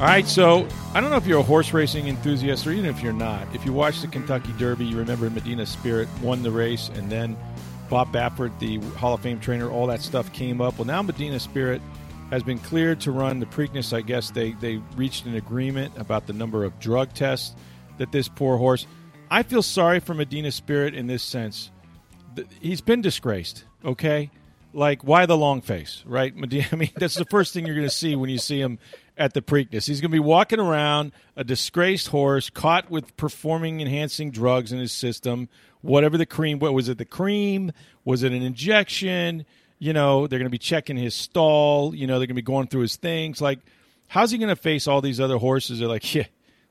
All right, so I don't know if you're a horse racing enthusiast or even if you're not. If you watched the Kentucky Derby, you remember Medina Spirit won the race and then Bob Baffert, the Hall of Fame trainer, all that stuff came up. Well, now Medina Spirit – has been cleared to run the Preakness. I guess they, they reached an agreement about the number of drug tests that this poor horse. I feel sorry for Medina Spirit in this sense. He's been disgraced, okay? Like, why the long face, right? Medina, I mean, that's the first thing you're going to see when you see him at the Preakness. He's going to be walking around a disgraced horse caught with performing enhancing drugs in his system, whatever the cream, what was it, the cream? Was it an injection? you know, they're going to be checking his stall. You know, they're going to be going through his things. Like, how's he going to face all these other horses? They're like, yeah,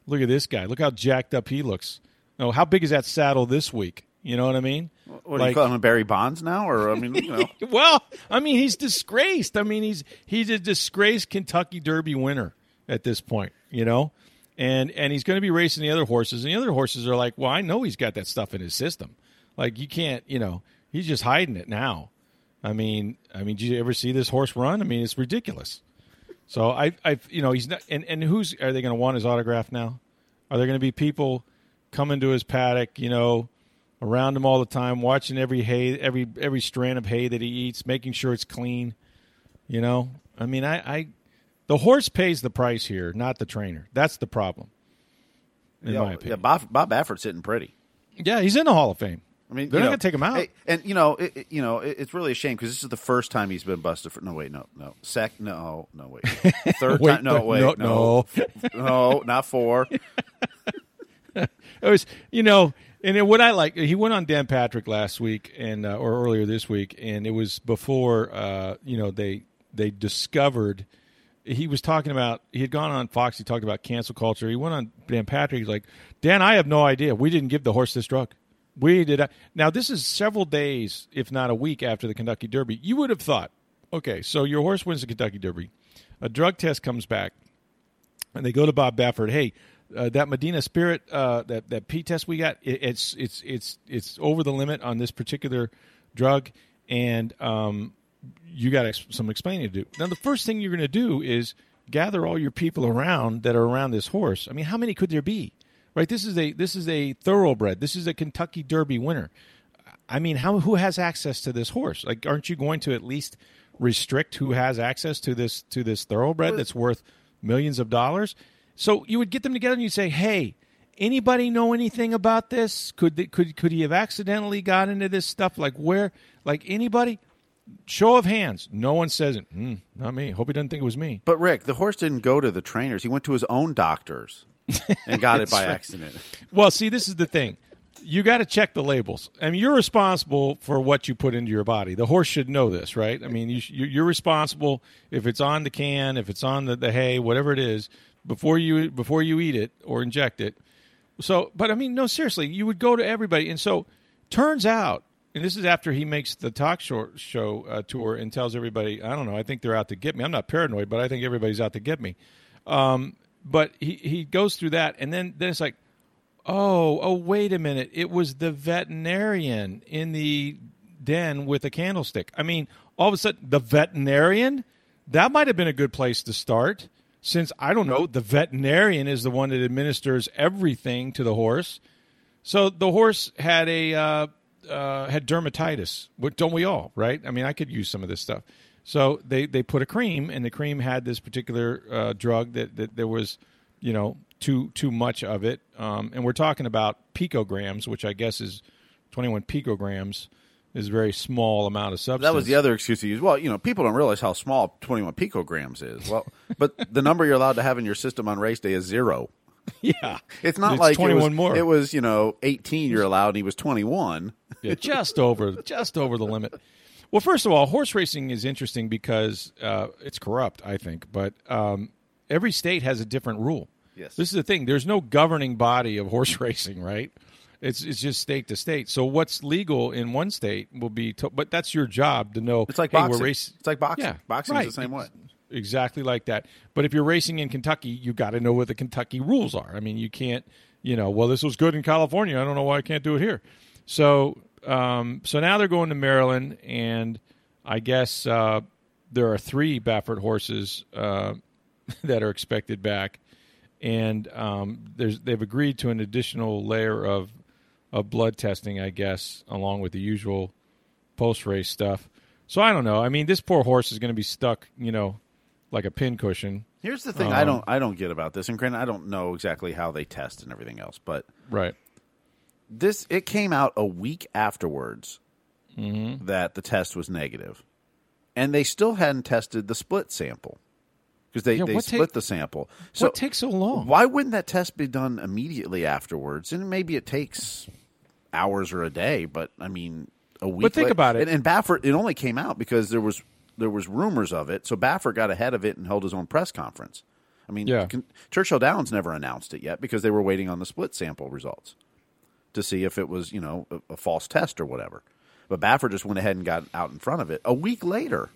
look at this guy. Look how jacked up he looks. Know, how big is that saddle this week? You know what I mean? What like, are you call him Barry Bonds now? Or I mean, you know. well, I mean, he's disgraced. I mean, he's he's a disgraced Kentucky Derby winner at this point. You know, and and he's going to be racing the other horses, and the other horses are like, well, I know he's got that stuff in his system. Like you can't, you know, he's just hiding it now. I mean, I mean, did you ever see this horse run? I mean, it's ridiculous. So I, I, you know, he's not. And, and who's are they going to want his autograph now? Are there going to be people coming to his paddock? You know, around him all the time, watching every hay, every every strand of hay that he eats, making sure it's clean. You know, I mean, I, I the horse pays the price here, not the trainer. That's the problem, in yeah, my opinion. Yeah, Bob, Bob Baffert's sitting pretty. Yeah, he's in the Hall of Fame. I mean, they're not going to take him out. Hey, and you know, it, you know, it, it's really a shame because this is the first time he's been busted for. No, wait, no, no, sec, no, no, wait, third wait, time. No, wait, no, no, no, not four. it was, you know, and what I like, he went on Dan Patrick last week and uh, or earlier this week, and it was before, uh, you know, they they discovered. He was talking about he had gone on Fox. He talked about cancel culture. He went on Dan Patrick. He's like, Dan, I have no idea. We didn't give the horse this drug. We did. Now, this is several days, if not a week, after the Kentucky Derby. You would have thought, okay, so your horse wins the Kentucky Derby, a drug test comes back, and they go to Bob Baffert. Hey, uh, that Medina Spirit, uh, that that P test we got, it, it's it's it's it's over the limit on this particular drug, and um, you got ex- some explaining to do. Now, the first thing you're going to do is gather all your people around that are around this horse. I mean, how many could there be? right? This is a this is a thoroughbred. This is a Kentucky Derby winner. I mean, how who has access to this horse? Like, aren't you going to at least restrict who has access to this to this thoroughbred that's worth millions of dollars? So you would get them together and you'd say, "Hey, anybody know anything about this? Could they, could could he have accidentally got into this stuff? Like where? Like anybody?" Show of hands. No one says it. Mm, not me. Hope he doesn't think it was me. But Rick, the horse didn't go to the trainers. He went to his own doctors and got it by right. accident. Well, see, this is the thing. You got to check the labels. I mean, you're responsible for what you put into your body. The horse should know this, right? I mean, you, you're responsible if it's on the can, if it's on the, the hay, whatever it is, before you before you eat it or inject it. So, but I mean, no, seriously, you would go to everybody, and so turns out, and this is after he makes the talk show, show uh, tour and tells everybody, I don't know, I think they're out to get me. I'm not paranoid, but I think everybody's out to get me. Um, but he, he goes through that, and then, then it's like, oh, oh, wait a minute. It was the veterinarian in the den with a candlestick. I mean, all of a sudden, the veterinarian? That might have been a good place to start since, I don't know, the veterinarian is the one that administers everything to the horse. So the horse had a uh, uh, had dermatitis. What don't we all? Right? I mean, I could use some of this stuff. So they, they put a cream, and the cream had this particular uh, drug that, that there was, you know, too too much of it. Um, and we're talking about picograms, which I guess is 21 picograms is a very small amount of substance. That was the other excuse he used. Well, you know, people don't realize how small 21 picograms is. Well, but the number you're allowed to have in your system on race day is zero. Yeah, it's not it's like 21 it was, more. It was you know 18 you're allowed, and he was 21. yeah, just over, just over the limit. Well, first of all, horse racing is interesting because uh, it's corrupt, I think, but um, every state has a different rule. Yes. This is the thing. There's no governing body of horse racing, right? It's it's just state to state. So what's legal in one state will be, to- but that's your job to know. It's like hey, boxing. We're race- It's like boxing. Yeah, Boxing's right. the same way. Exactly like that. But if you're racing in Kentucky, you got to know what the Kentucky rules are. I mean, you can't, you know, well, this was good in California. I don't know why I can't do it here. So, um, so now they're going to Maryland, and I guess uh, there are three Baffert horses uh, that are expected back, and um, there's they've agreed to an additional layer of of blood testing, I guess, along with the usual post race stuff. So I don't know. I mean, this poor horse is going to be stuck, you know, like a pincushion. Here's the thing Um, I don't I don't get about this, and granted, I don't know exactly how they test and everything else, but Right. this it came out a week afterwards Mm-hmm. that the test was negative, and they still hadn't tested the split sample because they, Yeah, they split take- the sample. So what takes so long? Why wouldn't that test be done immediately afterwards? And maybe it takes hours or a day, but I mean a week. But think about it. And, and Baffert, it only came out because there was there was rumors of it. So Baffert got ahead of it and held his own press conference. I mean, Yeah. Con- Churchill Downs never announced it yet because they were waiting on the split sample results to see if it was you know a, a false test or whatever. But Baffert just went ahead and got out in front of it a week later.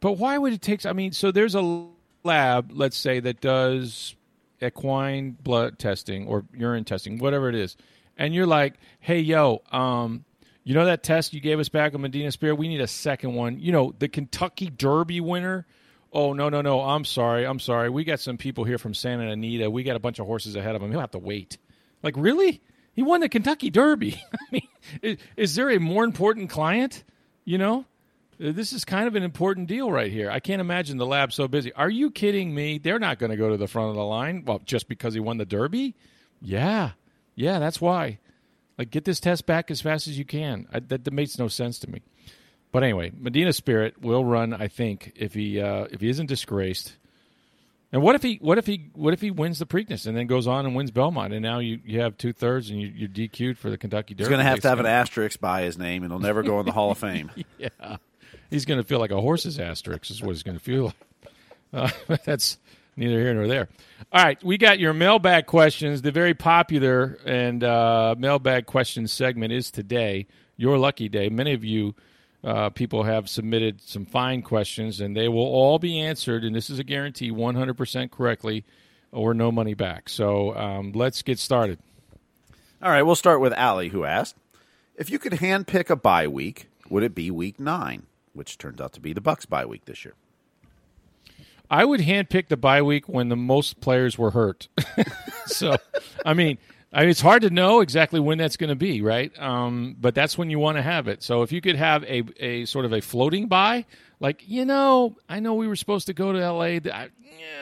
But why would it take? I mean, so there's a lab, let's say, that does equine blood testing or urine testing, whatever it is, and you're like, "Hey, yo, um, you know that test you gave us back on Medina Spirit? We need a second one. You know, the Kentucky Derby winner." Oh no no no! I'm sorry. I'm sorry. We got some people here from Santa Anita. We got a bunch of horses ahead of him. He'll have to wait. Like really? He won the Kentucky Derby. I mean, is, is there a more important client? You know, this is kind of an important deal right here. I can't imagine the lab so busy. Are you kidding me? They're not going to go to the front of the line. Well, just because he won the Derby? Yeah, yeah, that's why. Like, get this test back as fast as you can. I, that, that makes no sense to me. But anyway, Medina Spirit will run. I think if he uh, if he isn't disgraced. And what if he what if he what if he wins the Preakness and then goes on and wins Belmont and now you, you have two thirds and you, you're DQ'd for the Kentucky Derby? He's going to have to have an asterisk by his name, and he'll never go in the Hall of Fame. gonna- He's going to feel like a horse's asterisk is what he's going to feel like. Uh, that's neither here nor there. All right, we got your mailbag questions. The very popular and uh, mailbag questions segment is today. Your lucky day. Many of you uh, people have submitted some fine questions, and they will all be answered. And this is a guarantee, 100% correctly, or no money back. So um, let's get started. All right, we'll start with Allie, who asked if you could handpick a bye week, would it be week nine, which turns out to be the Bucks bye week this year? I would handpick the bye week when the most players were hurt. so, I mean, I mean, it's hard to know exactly when that's going to be, right? Um, but that's when you want to have it. So, if you could have a, a sort of a floating bye, like you know, I know we were supposed to go to L.A. I, yeah,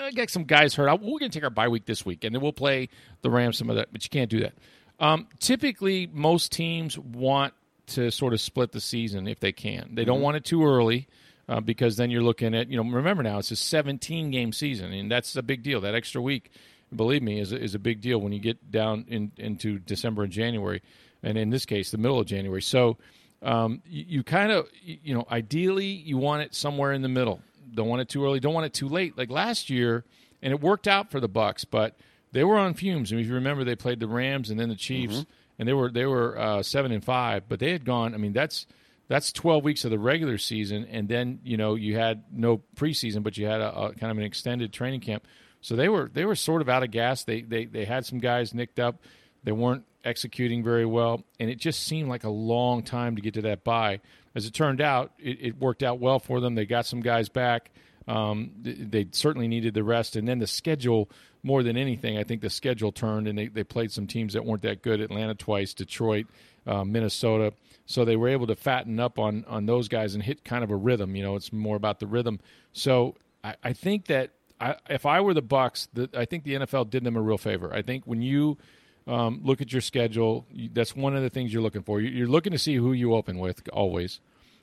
I got some guys hurt. I, we're going to take our bye week this week, and then we'll play the Rams some of that. But you can't do that. Um, typically, most teams want to sort of split the season if they can. They don't want it too early uh, because then you're looking at you know remember now it's a 17 game season and that's a big deal. That extra week, believe me, is a, is a big deal when you get down in, into December and January, and in this case the middle of January. So um, you, you kind of you know ideally you want it somewhere in the middle. Don't want it too early. Don't want it too late. Like last year, and it worked out for the Bucks, but they were on fumes. I mean, if you remember, they played the Rams and then the Chiefs, and they were they were uh, seven and five, but they had gone. I mean, that's that's 12 weeks of the regular season. And then you know you had no preseason but you had a, a kind of an extended training camp. So they were they were sort of out of gas. They they they had some guys nicked up. They weren't executing very well. And it just seemed like a long time to get to that bye. As it turned out it, it worked out well for them. They got some guys back um, they certainly needed the rest and then the schedule more than anything i think the schedule turned and they, they played some teams that weren't that good atlanta twice detroit uh, minnesota so they were able to fatten up on on those guys and hit kind of a rhythm. You know, it's more about the rhythm. So I, I think that I, if I were the Bucks, the, I think the NFL did them a real favor. I think when you um, look at your schedule, you, that's one of the things you're looking for. You're looking to see who you open with always.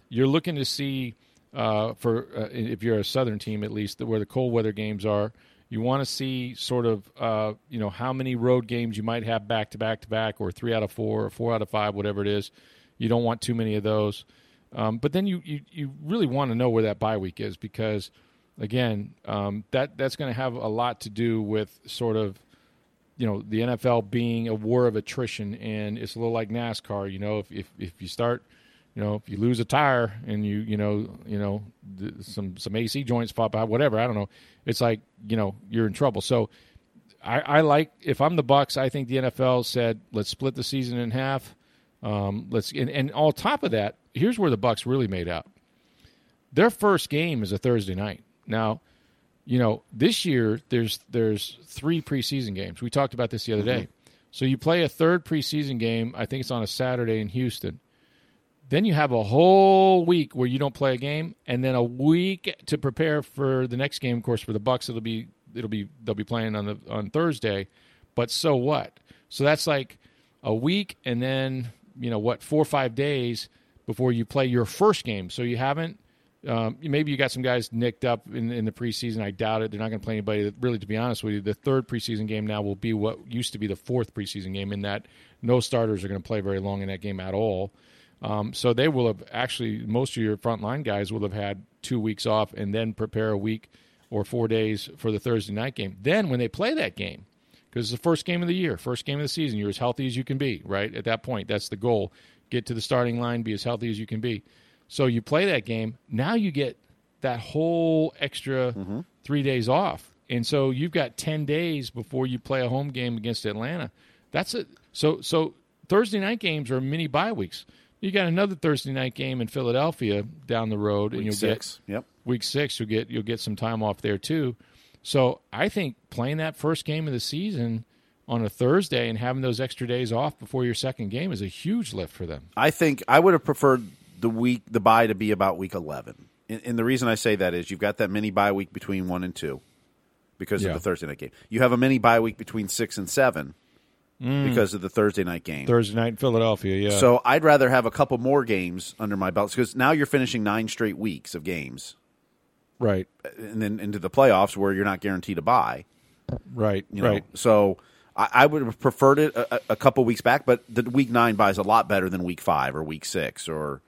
You're looking to see uh, for uh, if you're a Southern team at least where the cold weather games are. You want to see sort of uh, you know how many road games you might have back to back to back, or three out of four, or four out of five, whatever it is. You don't want too many of those. Um, but then you, you you really want to know where that bye week is because again um, that that's going to have a lot to do with sort of you know the NFL being a war of attrition, and it's a little like NASCAR. You know, if if, if you start, you know, if you lose a tire and you you know you know some some AC joints pop out, whatever. I don't know. It's like you know you're in trouble. So I, I like if I'm the Bucks, I think the NFL said let's split the season in half. Um, let's and, and on top of that, here's where the Bucks really made out. Their first game is a Thursday night. Now you know, this year there's there's three preseason games. We talked about this the other day. Mm-hmm. So you play a third preseason game. I think it's on a Saturday in Houston. Then you have a whole week where you don't play a game, and then a week to prepare for the next game. Of course, for the Bucks, it'll be it'll be they'll be playing on the on Thursday. But so what? So that's like a week, and then you know what, four or five days before you play your first game. So you haven't um, maybe you got some guys nicked up in, in the preseason. I doubt it. They're not going to play anybody. That, Really, to be honest with you, the third preseason game now will be what used to be the fourth preseason game. In that, no starters are going to play very long in that game at all. Um, so they will have actually most of your frontline guys will have had two weeks off and then prepare a week or four days for the Thursday night game. Then when they play that game, because it's the first game of the year, first game of the season, you're as healthy as you can be. Right at that point, that's the goal. Get to the starting line, be as healthy as you can be. So you play that game. Now you get that whole extra mm-hmm. three days off, and so you've got ten days before you play a home game against Atlanta. That's it. So so Thursday night games are mini bye weeks. You got another Thursday night game in Philadelphia down the road, week and you'll six. get yep. week six. You'll get you'll get some time off there too. So I think playing that first game of the season on a Thursday and having those extra days off before your second game is a huge lift for them. I think I would have preferred the week the bye to be about week 11. And, and, the reason I say that is you've got that mini bye week between 1 and 2 because yeah. of the Thursday night game. You have a mini bye week between 6 and 7 mm. because of the Thursday night game. Thursday night in Philadelphia, yeah. So I'd rather have a couple more games under my belt because now you're finishing 9 straight weeks of games. Right. And then into the playoffs where you're not guaranteed a bye, Right. You know? Right. So I, I would have preferred it a, a couple weeks back, but the week nine bye is a lot better than week five or week six or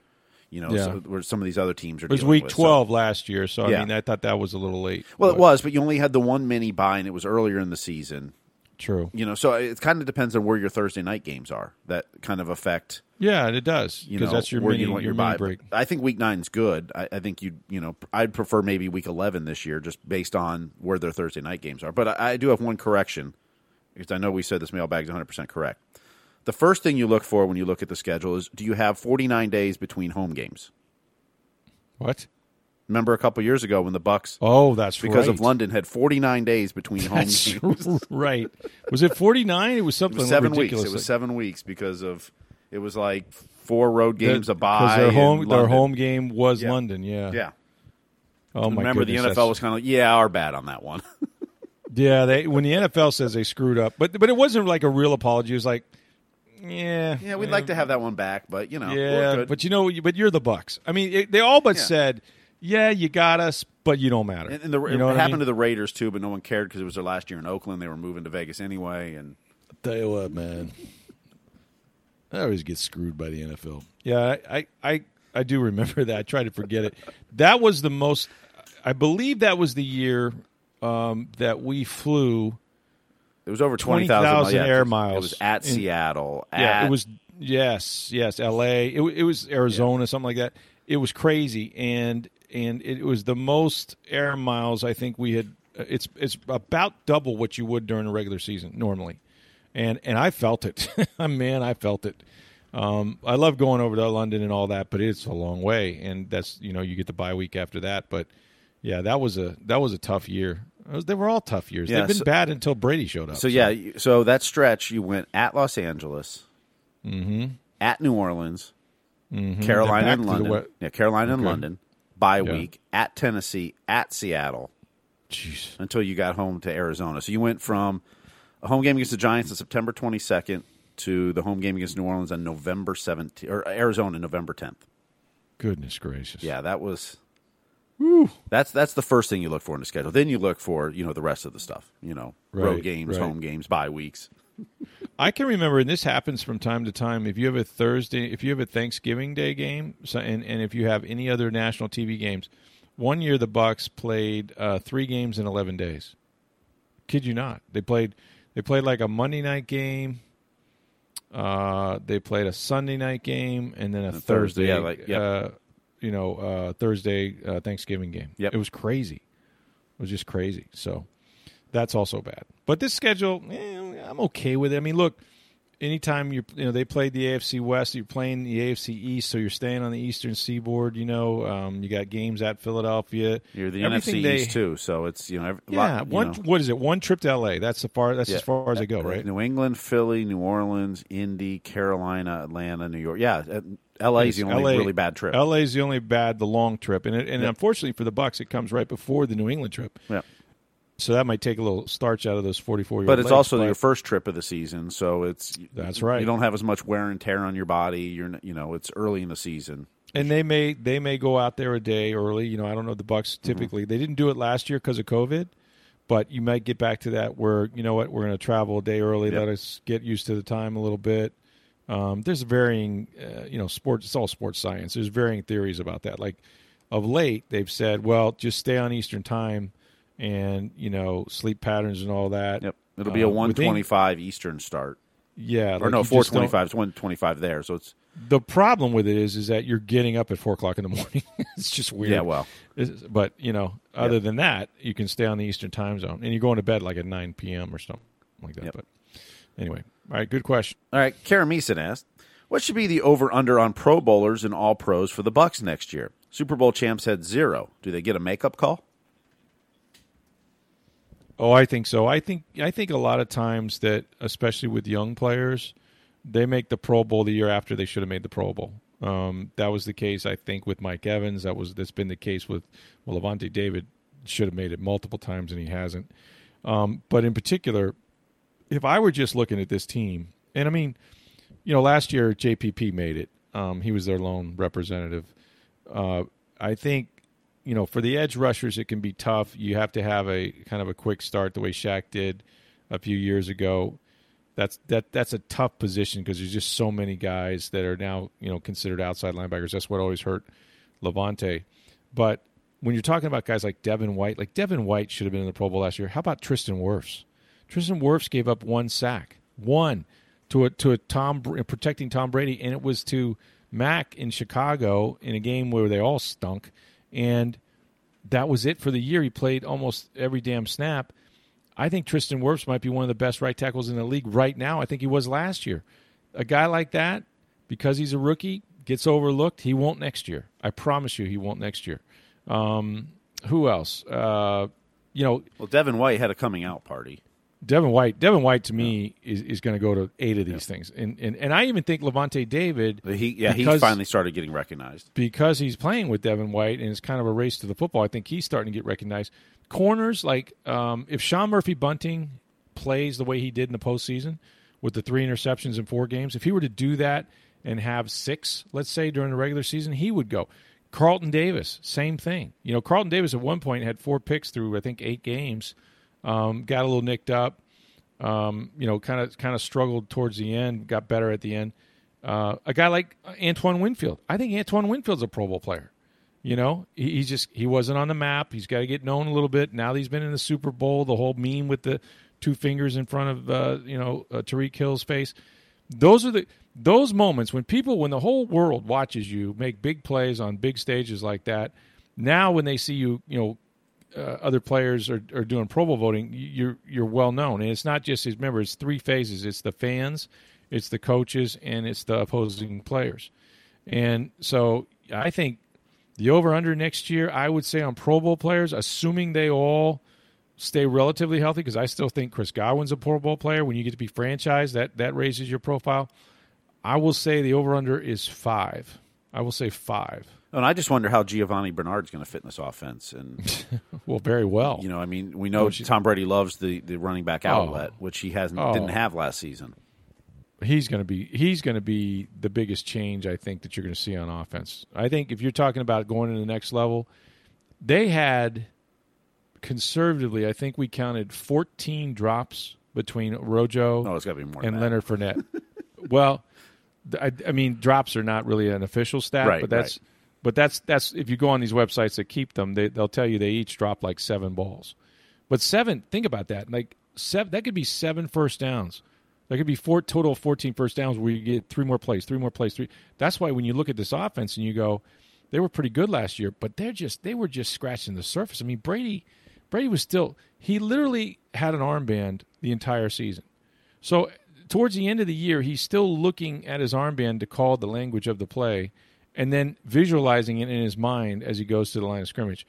you know, yeah. so, where some of these other teams are. It was week with, twelve so. last year, so yeah. I mean, I thought that was a little late. Well, but. it was, but you only had the one mini bye, and it was earlier in the season. True. You know, so it kind of depends on where your Thursday night games are. That kind of affect. Yeah, it does. You know, that's your mini, you your, your mini break. I think week nine's good. I, I, think you you know I'd prefer maybe week eleven this year, just based on where their Thursday night games are. But I, I do have one correction because I know we said this mailbag is one hundred percent correct. The first thing you look for when you look at the schedule is do you have forty nine days between home games? What? Remember a couple years ago when the Bucks? Oh, that's because right. of London had 49 days between home that's games. right. Was it 49? It was something it was seven ridiculous. weeks. It was seven weeks because of it was like four road games a bye. Their home their home game was yeah. London. Yeah. Yeah. Oh my Remember goodness, the NFL that's... was kind of like, yeah, our bad on that one. yeah, they when the NFL says they screwed up, but but it wasn't like a real apology. It was like yeah, yeah, we'd like to have that one back, but you know, yeah, but you know, but you're the Bucks. I mean, it, they all but yeah. said, "Yeah, you got us, but you don't matter." And, and the, you know it happened I mean? to the Raiders too, but no one cared because it was their last year in Oakland. They were moving to Vegas anyway, and I'll tell you what, man, I always get screwed by the NFL. Yeah, I, I, I do remember that. I try to forget it. That was the most. I believe that was the year um, that we flew. It was over twenty thousand air miles. It was at in, Seattle. Yeah, at, it was Yes, yes, L.A. It, it was Arizona, yeah. something like that. It was crazy, and and it was the most air miles I think we had. It's it's about double what you would during a regular season normally, and and I felt it. Man, I felt it. Um, I love going over to London and all that, but it's a long way, and that's you know you get the bye week after that. But yeah, that was a that was a tough year. Was, they were all tough years. Yeah, They've been so, bad until Brady showed up. So, so, yeah, so that stretch you went at Los Angeles, mm-hmm. at New Orleans, mm-hmm. Carolina and London. Yeah, Carolina okay. and London. Bye yeah. week at Tennessee, at Seattle. Jeez. Until you got home to Arizona. So you went from a home game against the Giants on September 22nd to the home game against New Orleans on November 17th, or Arizona November 10th. Goodness gracious. Yeah, that was. Whew. That's that's the first thing you look for in the schedule. Then you look for you know the rest of the stuff. You know, right, road games, right. home games, bye weeks. I can remember, and this happens from time to time. If you have a Thursday, if you have a Thanksgiving Day game, so, and and if you have any other national TV games, one year the Bucks played uh, three games in eleven days. Kid you not? They played they played like a Monday night game. Uh, they played a Sunday night game and then a, Thursday, Thursday, yeah, like- yep. uh, you know, uh, Thursday uh, Thanksgiving game. Yep. It was crazy. It was just crazy. So that's also bad. But this schedule, eh, I'm okay with it. I mean, look, anytime you you know they played the AFC West, you're playing the AFC East, so you're staying on the Eastern Seaboard. You know, um, you got games at Philadelphia. You're the Everything NFC they- East too, so it's you know every, Yeah, lot, one. know. What is it? One trip to LA. That's the far. That's Yeah. as far as I go, right? New England, Philly, New Orleans, Indy, Carolina, Atlanta, New York. Yeah, LA is the only LA really bad trip. LA is the only bad, the long trip, and it, and unfortunately for the Bucks, it comes right before the New England trip. yeah. So that might take a little starch out of those 44 year But it's also your first trip of the season, so it's That's right. You don't have as much wear and tear on your body. You're you know it's early in the season. and they may they may go out there a day early. You know, I don't know the Bucks Mm-hmm. typically they didn't do it last year because of COVID, but you might get back to that where you know what we're going to travel a day early. Yep. Let us get used to the time a little bit. Um, there's varying, uh, you know, sports. It's all sports science. There's varying theories about that. Like of late, they've said, well, just stay on Eastern time, and you know, sleep patterns and all that. Yep, it'll be a um, with one twenty five Eastern start, Yeah, or like no four twenty five. It's one twenty five there, so it's The problem with it is, is that you're getting up at four o'clock in the morning. it's just weird. yeah. Well, It's- but you know, other than that, you can stay on the Eastern time zone, and you're going to bed like at nine p.m. or something like that. Yep. But anyway, all right, good question. all right. Karen Meeson asked, "What should be the over under on Pro Bowlers and All Pros for the Bucks next year? Super Bowl champs had zero. Do they get a makeup call? Oh, I think so. I think I think a lot of times that, especially with young players, they make the Pro Bowl the year after they should have made the Pro Bowl. Um, that was the case, I think, with Mike Evans. That was that's been the case with well, Lavonte David should have made it multiple times and he hasn't. Um, but in particular, if I were just looking at this team, and I mean, you know, last year JPP made it. Um, he was their lone representative. Uh, I think, you know, for the edge rushers, it can be tough. You have to have a kind of a quick start, the way Shaq did a few years ago. That's that that's a tough position because there's just so many guys that are now you know considered outside linebackers. That's what always hurt Lavonte. But when you're talking about guys like Devin White, like Devin White should have been in the Pro Bowl last year. How about Tristan Wirfs? Tristan Wirfs gave up one sack, one to a to a Tom protecting Tom Brady, and it was to Mack in Chicago in a game where they all stunk, and that was it for the year. He played almost every damn snap. I think Tristan Wirfs might be one of the best right tackles in the league right now. I think he was last year. A guy like that, because he's a rookie, gets overlooked. He won't next year. I promise you, he won't next year. Um, who else? Uh, you know, Well, Devin White had a coming out party. Devin White. Devin White to me is, is going to go to eight of these things, and, and and I even think Lavonte David. He yeah he finally started getting recognized. because he's playing with Devin White and it's kind of a race to the football. I think he's starting to get recognized. Corners like um, if Sean Murphy Bunting plays the way he did in the postseason with the three interceptions in four games, if he were to do that and have six, let's say during the regular season, he would go. Carlton Davis, same thing. You know, Carlton Davis at one point had four picks through I think eight games. Um, got a little nicked up. Um, you know, kind of kind of struggled towards the end. Got better at the end. Uh, a guy like Antoine Winfield, I think Antoine Winfield's a Pro Bowl player. You know, he, just he wasn't on the map. He's got to get known a little bit. Now he's been in the Super Bowl, the whole meme with the two fingers in front of uh, you know uh, Tyreek Hill's face. Those are the those moments when people, when the whole world watches you make big plays on big stages like that. Now, when they see you, you know, uh, other players are, are doing Pro Bowl voting, you're you're well known, and it's not just remember it's three phases. It's the fans, it's the coaches, and it's the opposing players. And so I think the over under next year, I would say on Pro Bowl players, assuming they all stay relatively healthy, because I still think Chris Godwin's a Pro Bowl player. When you get to be franchised, that that raises your profile. I will say the over under is five. I will say five. And I just wonder how Giovani Bernard's going to fit in this offense. And Well, very well. you know, I mean, we know Oh, Tom Brady loves the, the running back oh. outlet, which he hasn't Oh. didn't have last season. he's going to be he's going to be the biggest change I think that you're going to see on offense. I think if you're talking about going to the next level, they had conservatively, I think we counted 14 drops between Rojo Oh, it's got to be more. and. Leonard Fournette. well, I, I mean, drops are not really an official stat, Right, but that's right. But that's that's if you go on these websites that keep them, they they'll tell you they each drop like seven balls. But seven, think about that. Like seven, that could be seven first downs. There could be four total of 14 first downs where you get three more plays, three more plays, three. That's why when you look at this offense and you go, they were pretty good last year, but they're just they were just scratching the surface. I mean, Brady Brady was still he literally had an armband the entire season. So towards the end of the year, he's still looking at his armband to call the language of the play, and then visualizing it in his mind as he goes to the line of scrimmage.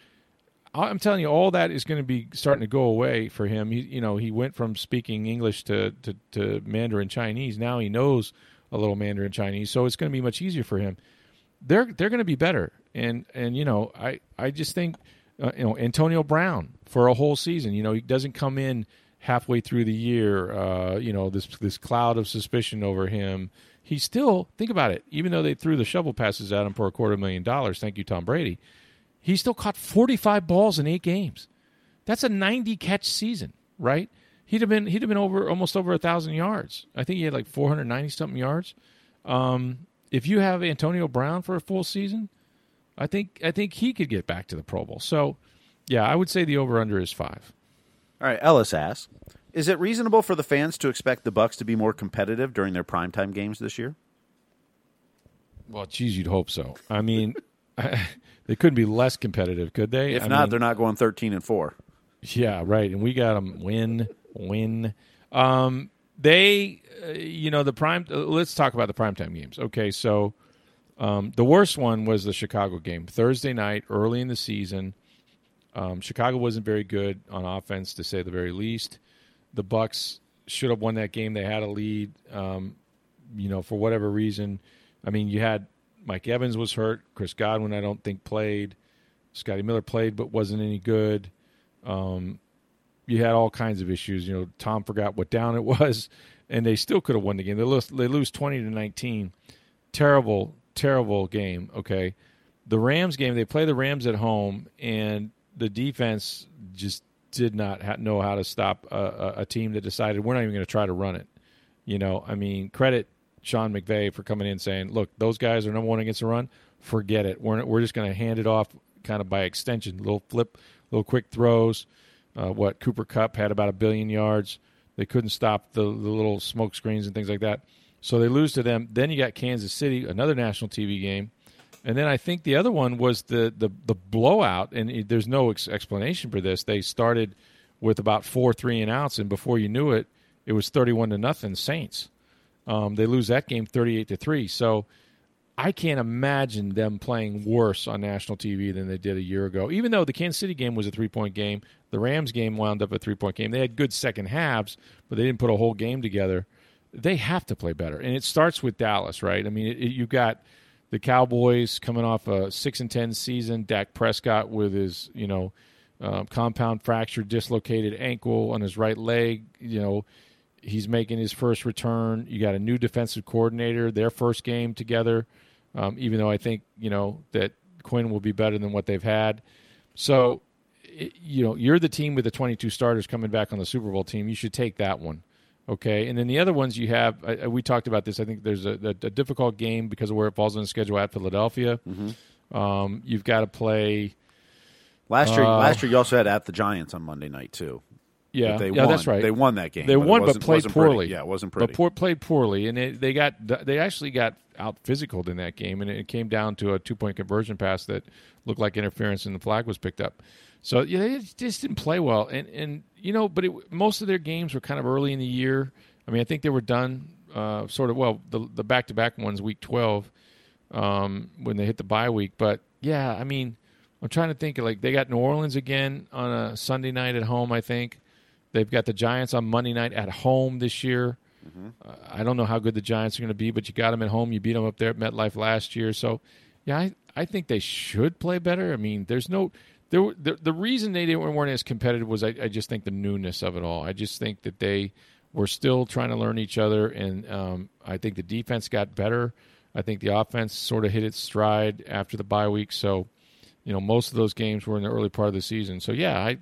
I'm telling you, all that is going to be starting to go away for him. He, you know, he went from speaking English to, to, to Mandarin Chinese. Now he knows a little Mandarin Chinese, so it's going to be much easier for him. They're they're going to be better, and and you know, I I just think uh, you know Antonio Brown for a whole season. You know, he doesn't come in halfway through the year. Uh, you know, this this cloud of suspicion over him. He still think about it. Even though they threw the shovel passes at him for a quarter million dollars, thank you, Tom Brady he still caught 45 balls in eight games. That's a 90 catch season, right? He'd have been he'd have been over almost over a thousand yards. I think he had like 490 something yards. Um, if you have Antonio Brown for a full season, I think I think he could get back to the Pro Bowl. So, yeah, I would say the over under is five. All right, Ellis asks, is it reasonable for the fans to expect the Bucks to be more competitive during their primetime games this year? Well, geez, you'd hope so. I mean, they couldn't be less competitive, could they? If I not, mean- they're not going 13 and 4. Yeah, right. And we got them win, win. Um, they, uh, you know, the prime. Uh, let's talk about the primetime games. Okay, so um, the worst one was the Chicago game, Thursday night, early in the season. Um, Chicago wasn't very good on offense, to say the very least. The Bucks should have won that game. They had a lead. Um, you know, for whatever reason. I mean, you had Mike Evans was hurt. Chris Godwin, I don't think played. Scotty Miller played, but wasn't any good. Um, you had all kinds of issues. You know, Tom forgot what down it was, and they still could have won the game. They lose, they lose twenty to nineteen. Terrible, terrible game. Okay, the Rams game. They play the Rams at home, and the defense just did not ha- know how to stop a, a, team that decided we're not even going to try to run it. You know, I mean, credit Sean McVay for coming in saying, "Look, those guys are number one against the run. Forget it. We're we're just going to hand it off, kind of by extension. Little flip, little quick throws. Uh, what Cooper Kupp had about a billion yards. They couldn't stop the, the little smoke screens and things like that. So they lose to them. Then you got Kansas City, another national TV game, and then I think the other one was the the, the blowout. And it, there's no ex- explanation for this. They started with about four three and outs, and before you knew it, it was thirty-one to nothing Saints. Um, they lose that game thirty-eight to three. So I can't imagine them playing worse on national TV than they did a year ago. Even though the Kansas City game was a three-point game, the Rams game wound up a three-point game. They had good second halves, but they didn't put a whole game together. They have to play better, and it starts with Dallas, right? I mean, it, it, you've got the Cowboys coming off a six and ten season. Dak Prescott with his, you know, uh, compound fracture, dislocated ankle on his right leg. You know, he's making his first return. You got a new defensive coordinator, their first game together. Um, even though I think you know that Quinn will be better than what they've had. So, you know, you're the team with the 22 starters coming back on the Super Bowl team. You should take that one. Okay, and then the other ones you have, uh, we talked about this. I think there's a, a, a difficult game because of where it falls on the schedule at Philadelphia. Um, you've got to play. Last year, Uh, last year you also had at the Giants on Monday night too. Yeah, they yeah, won. that's right. They won that game. They but won, but played wasn't pretty. poorly. Yeah, it wasn't pretty. But poor, played poorly, and they, they got they actually got out physical in that game, and it came down to a two point conversion pass that looked like interference, and the flag was picked up. So yeah, they just didn't play well, and and you know, but it, most of their games were kind of early in the year. I mean, I think they were done uh, sort of well. The the back to back ones, week twelve, um, when they hit the bye week. But yeah, I mean, I'm trying to think. Like they got New Orleans again on a Sunday night at home. I think they've got the Giants on Monday night at home this year. Uh, I don't know how good the Giants are going to be, but you got them at home. You beat them up there at MetLife last year, so yeah, I, I think they should play better. I mean, there's no the the reason they didn't weren't as competitive was I, I just think the newness of it all. I just think that they were still trying to learn each other, and um, I think the defense got better. I think the offense sort of hit its stride after the bye week. So, you know, most of those games were in the early part of the season. So yeah, I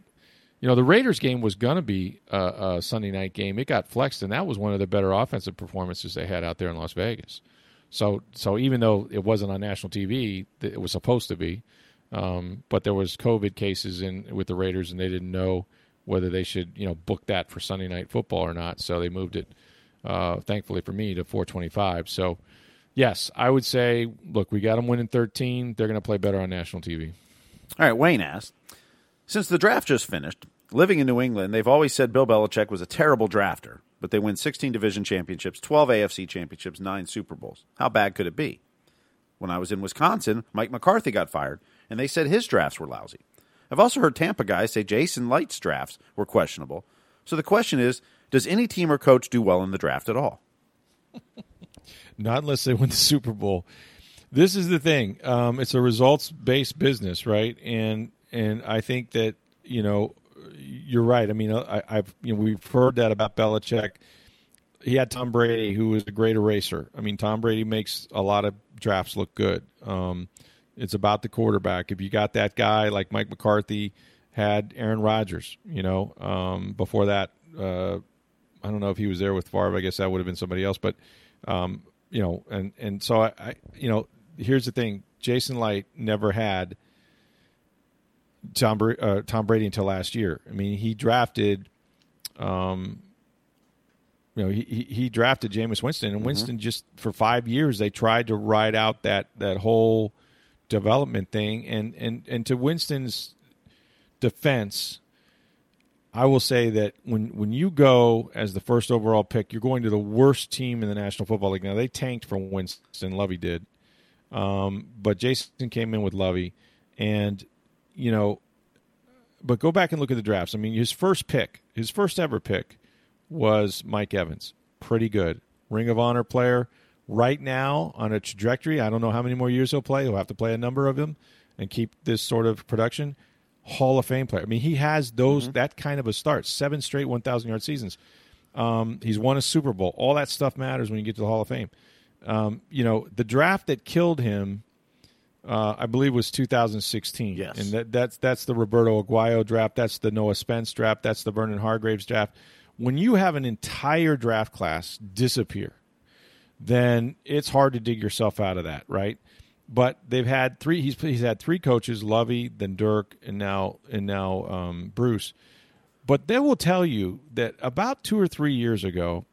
you know, the Raiders game was going to be a, a, Sunday night game. It got flexed, and that was one of the better offensive performances they had out there in Las Vegas. So, so even though it wasn't on national TV, it was supposed to be. Um, but there was COVID cases in with the Raiders, and they didn't know whether they should, you know, book that for Sunday night football or not. So they moved it, uh, thankfully for me, to 425. So, yes, I would say, look, we got them winning 13. They're going to play better on national TV. All right, Wayne asked, since the draft just finished, living in New England, they've always said Bill Belichick was a terrible drafter, but they win 16 division championships, 12 AFC championships, nine Super Bowls. How bad could it be? When I was in Wisconsin, Mike McCarthy got fired, and they said his drafts were lousy. I've also heard Tampa guys say Jason Licht's drafts were questionable. So the question is does any team or coach do well in the draft at all? Not unless they win the Super Bowl. This is the thing. Um, it's a results based business, right? And and I think that you know you're right. I mean, I, have you know we've heard that about Belichick. He had Tom Brady, who was a great eraser. I mean, Tom Brady makes a lot of drafts look good. Um, it's about the quarterback. If you got that guy like Mike McCarthy had Aaron Rodgers, you know, um, before that, uh, I don't know if he was there with Favre. I guess that would have been somebody else. But um, you know, and and so I, I, you know, here's the thing: Jason Licht never had Tom uh, Tom Brady until last year. I mean, he drafted, um, you know, he he drafted Jameis Winston, and mm-hmm. Winston just for five years they tried to ride out that that whole development thing. And, and, and to Winston's defense, I will say that when, when you go as the first overall pick, you're going to the worst team in the National Football League. Now, they tanked for Winston, Lovie did. Um, but Jason came in with Lovie. And, you know, but go back and look at the drafts. I mean, his first pick, his first ever pick was Mike Evans. Pretty good. Ring of Honor player right now on a trajectory. I don't know how many more years he'll play. He'll have to play a number of them and keep this sort of production. Hall of Fame player. I mean, he has those mm-hmm. that kind of a start. Seven straight 1,000 yard seasons. Um, he's won a Super Bowl. All that stuff matters when you get to the Hall of Fame. Um, you know, the draft that killed him, uh, I believe, was 2016. Yes, and that, that's that's the Roberto Aguayo draft. That's the Noah Spence draft. That's the Vernon Hargreaves draft. When you have an entire draft class disappear, then it's hard to dig yourself out of that, right? But they've had three. He's he's had three coaches: Lovie, then Dirk, and now and now um, Bruce. But they will tell you that about two or three years ago,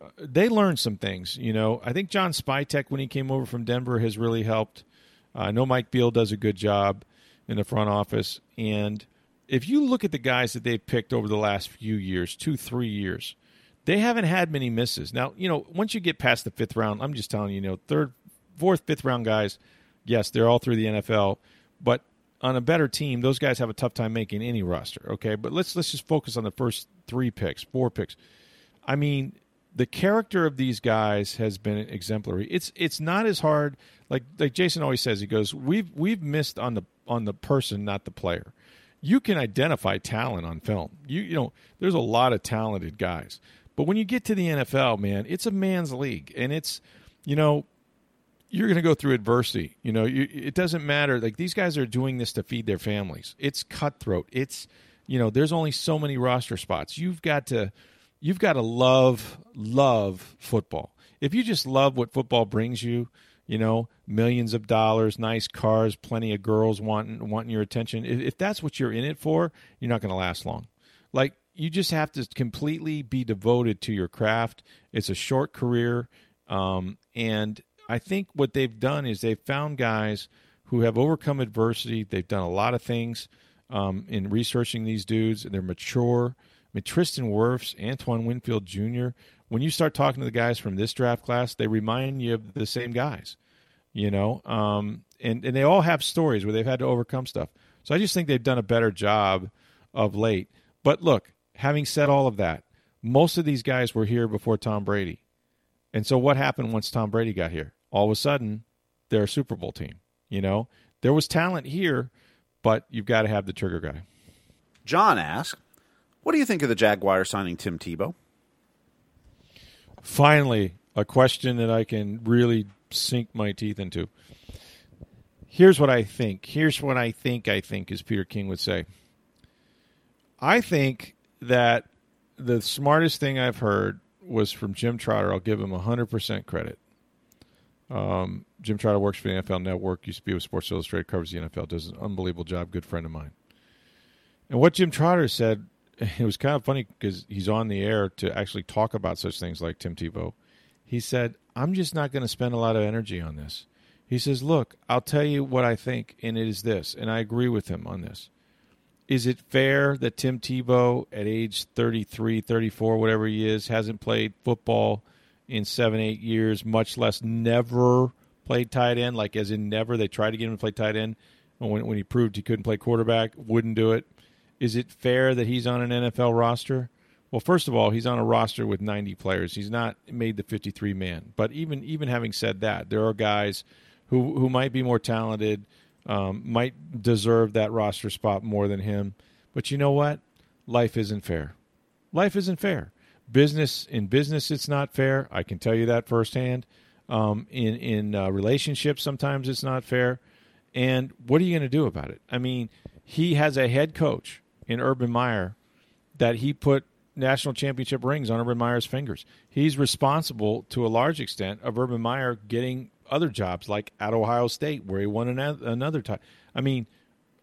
uh, they learned some things. You know, I think John Spytek when he came over from Denver has really helped. I know Mike Biehl does a good job in the front office, and if you look at the guys that they've picked over the last few years, two three years, they haven't had many misses. Now, you know, once you get past the fifth round, I'm just telling you, you know, third, fourth, fifth round guys, yes, they're all through the NFL, but on a better team, those guys have a tough time making any roster. Okay, but let's let's just focus on the first three picks, four picks. I mean, the character of these guys has been exemplary. It's it's not as hard like like Jason always says. He goes, we've we've missed on the on the person, not the player. You can identify talent on film. You you know, there's a lot of talented guys. But when you get to the NFL, man, it's a man's league, and it's you know you're going to go through adversity. You know, you, it doesn't matter. Like these guys are doing this to feed their families. It's cutthroat. It's you know, there's only so many roster spots. You've got to you've got to love love football. If you just love what football brings you, you know, millions of dollars, nice cars, plenty of girls wanting wanting your attention. If, if that's what you're in it for, you're not going to last long. Like you just have to completely be devoted to your craft. It's a short career, um, and I think what they've done is they've found guys who have overcome adversity. They've done a lot of things um, in researching these dudes. and They're mature. I mean, Tristan Wirfs, Antoine Winfield Jr. When you start talking to the guys from this draft class, they remind you of the same guys, you know, um, and and they all have stories where they've had to overcome stuff. So I just think they've done a better job of late. But look, having said all of that, most of these guys were here before Tom Brady. And so what happened once Tom Brady got here? All of a sudden, they're a Super Bowl team. You know, there was talent here, but you've got to have the trigger guy. John asked, What do you think of the Jaguars signing Tim Tebow? Finally, a question that I can really sink my teeth into. Here's what I think. Here's what I think I think, as Peter King would say. I think that the smartest thing I've heard was from Jim Trotter. I'll give him 100% credit. Um, Jim Trotter works for the NFL Network, used to be with Sports Illustrated, covers the NFL, does an unbelievable job, good friend of mine. And what Jim Trotter said, it was kind of funny because he's on the air to actually talk about such things like Tim Tebow. He said, I'm just not going to spend a lot of energy on this. He says, Look, I'll tell you what I think, and it is this, and I agree with him on this. Is it fair that Tim Tebow, at age 33, 34, whatever he is, hasn't played football in seven, eight years, much less never played tight end? Like, as in never, they tried to get him to play tight end when, when he proved he couldn't play quarterback, wouldn't do it. Is it fair that he's on an NFL roster? Well, first of all, he's on a roster with 90 players. He's not made the 53 man. But even even having said that, there are guys who who might be more talented, um, might deserve that roster spot more than him. But you know what? Life isn't fair. Life isn't fair. Business in business, it's not fair. I can tell you that firsthand. Um, in in uh, relationships, sometimes it's not fair. And what are you going to do about it? I mean, he has a head coach in Urban Meyer that he put national championship rings on Urban Meyer's fingers. He's responsible to a large extent of Urban Meyer getting other jobs like at Ohio State where he won another time. I mean,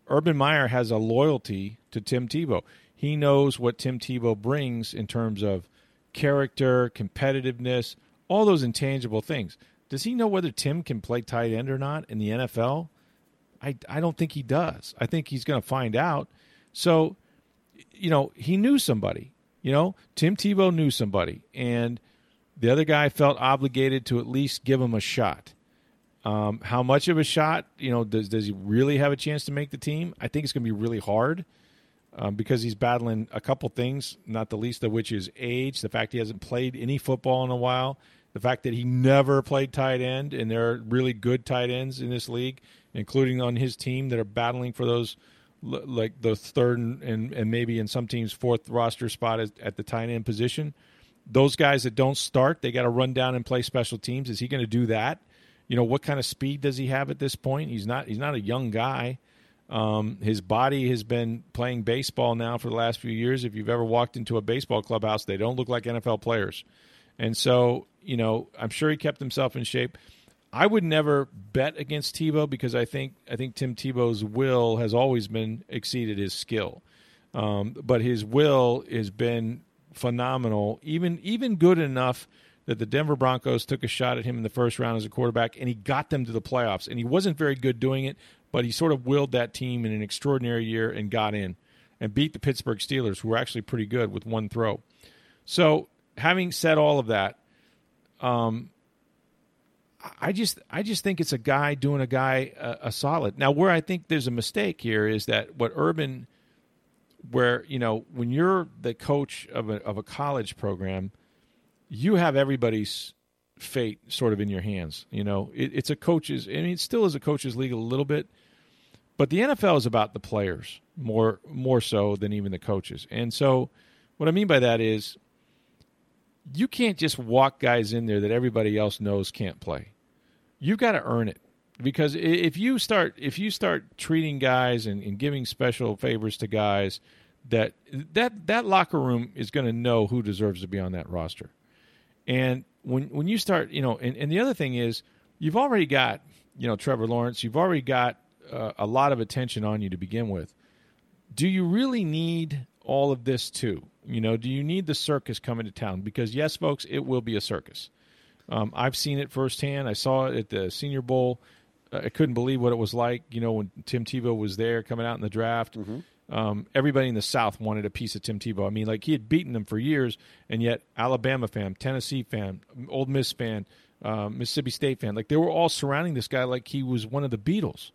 Urban Meyer has a loyalty to Tim Tebow. He knows what Tim Tebow brings in terms of character, competitiveness, all those intangible things. Does he know whether Tim can play tight end or not in the NFL? I, I don't think he does. I think he's going to find out. So, you know, he knew somebody. You know, Tim Tebow knew somebody, and the other guy felt obligated to at least give him a shot. Um, how much of a shot, you know, does does he really have a chance to make the team? I think it's going to be really hard um, because he's battling a couple things, not the least of which is age, the fact he hasn't played any football in a while, the fact that he never played tight end, and there are really good tight ends in this league, including on his team that are battling for those like the third and, and, maybe in some teams fourth roster spot at, at the tight end position. Those guys that don't start, they got to run down and play special teams. Is he going to do that? You know what kind of speed does he have at this point? He's not he's not a young guy. Um, his body has been playing baseball now for the last few years. If you've ever walked into a baseball clubhouse, they don't look like NFL players. And so, you know, I'm sure he kept himself in shape. I would never bet against Tebow because I think I think Tim Tebow's will has always been exceeded his skill. Um, but his will has been phenomenal, even even good enough that the Denver Broncos took a shot at him in the first round as a quarterback, and he got them to the playoffs. And he wasn't very good doing it, but he sort of willed that team in an extraordinary year and got in and beat the Pittsburgh Steelers, who were actually pretty good with one throw. So, having said all of that, um, I just I just think it's a guy doing a guy a, a, solid. Now, where I think there's a mistake here is that what Urban, where you know when you're the coach of a of a college program, you have everybody's fate sort of in your hands. You know, it, it's a coach's. I mean, it still is a coach's league a little bit, but the NFL is about the players more more so than even the coaches. And so, what I mean by that is, you can't just walk guys in there that everybody else knows can't play. You've got to earn it because if you start if you start treating guys and, and giving special favors to guys that that that locker room is going to know who deserves to be on that roster and when when you start, you know, and, and the other thing is, you've already got, you know, Trevor Lawrence. You've already got uh, a lot of attention on you to begin with. Do you really need all of this too? You know, do you need the circus coming to town? Because yes, folks, it will be a circus. Um, I've seen it firsthand. I saw it at the Senior Bowl. I couldn't believe what it was like. You know, when Tim Tebow was there coming out in the draft. Mm-hmm. Um, everybody in the South wanted a piece of Tim Tebow. I mean, like he had beaten them for years, and yet Alabama fan, Tennessee fan, Ole Miss fan, uh, Mississippi State fan, like they were all surrounding this guy like he was one of the Beatles.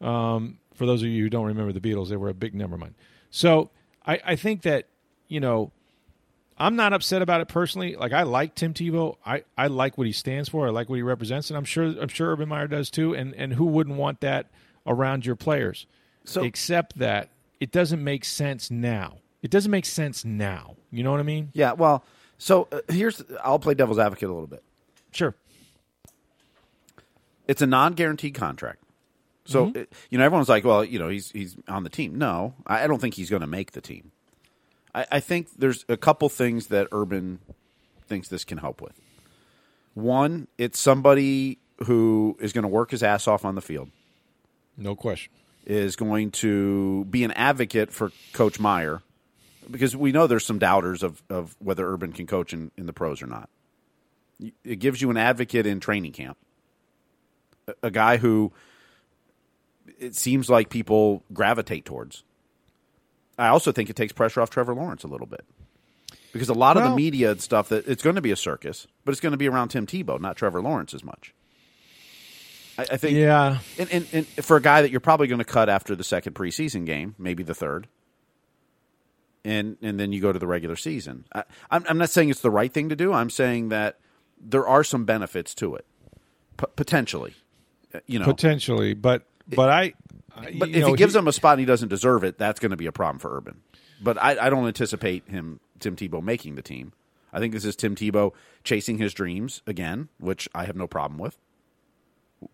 Um, for those of you who don't remember the Beatles, they were a big never mind. So I, I think that you know I'm not upset about it personally. Like I like Tim Tebow. I, I like what he stands for. I like what he represents, and I'm sure I'm sure Urban Meyer does too. And and who wouldn't want that around your players? So except that it doesn't make sense now. It doesn't make sense now. You know what I mean? Yeah. Well, so uh, here's I'll play devil's advocate a little bit. Sure. It's a non-guaranteed contract. So mm-hmm. you know everyone's like, well, you know, he's he's on the team. No, I don't think he's going to make the team. I, I think there's a couple things that Urban thinks this can help with. One, it's somebody who is going to work his ass off on the field, No question. Is going to be an advocate for Coach Meyer, because we know there's some doubters of, of whether Urban can coach in, in the pros or not. It gives you an advocate in training camp, a, a guy who it seems like people gravitate towards. I also think it takes pressure off Trevor Lawrence a little bit. Because a lot of the media and stuff that it's going to be a circus, but it's going to be around Tim Tebow, not Trevor Lawrence as much. I, I think Yeah. and, and, and for a guy that you're probably going to cut after the second preseason game, maybe the third, and and then you go to the regular season. I, I'm, I'm not saying it's the right thing to do. I'm saying that there are some benefits to it, P- potentially. Uh, You know, Potentially, but but I. But if know, he gives him a spot and he doesn't deserve it, that's going to be a problem for Urban. But I, I don't anticipate him, Tim Tebow, making the team. I think this is Tim Tebow chasing his dreams again, which I have no problem with.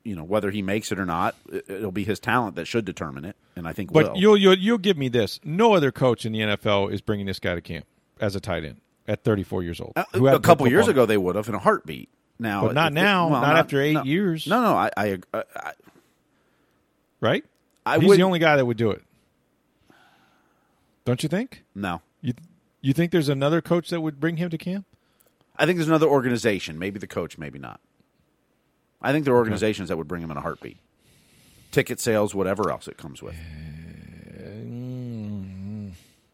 You know, whether he makes it or not, it- it'll be his talent that should determine it, and I think But will. you'll you'll you'll give me this. No other coach in the NFL is bringing this guy to camp as a tight end at 34 years old. Uh, a couple years ago, they would have in a heartbeat. Now, But not now, well, not after eight no. years. No, no, I, I, I, right? I He's would the only guy that would do it. Don't you think? no. You you think there's another coach that would bring him to camp? I think there's another organization, maybe the coach, maybe not. I think there are organizations that would bring him in a heartbeat. Ticket sales, whatever else it comes with. Mm-hmm.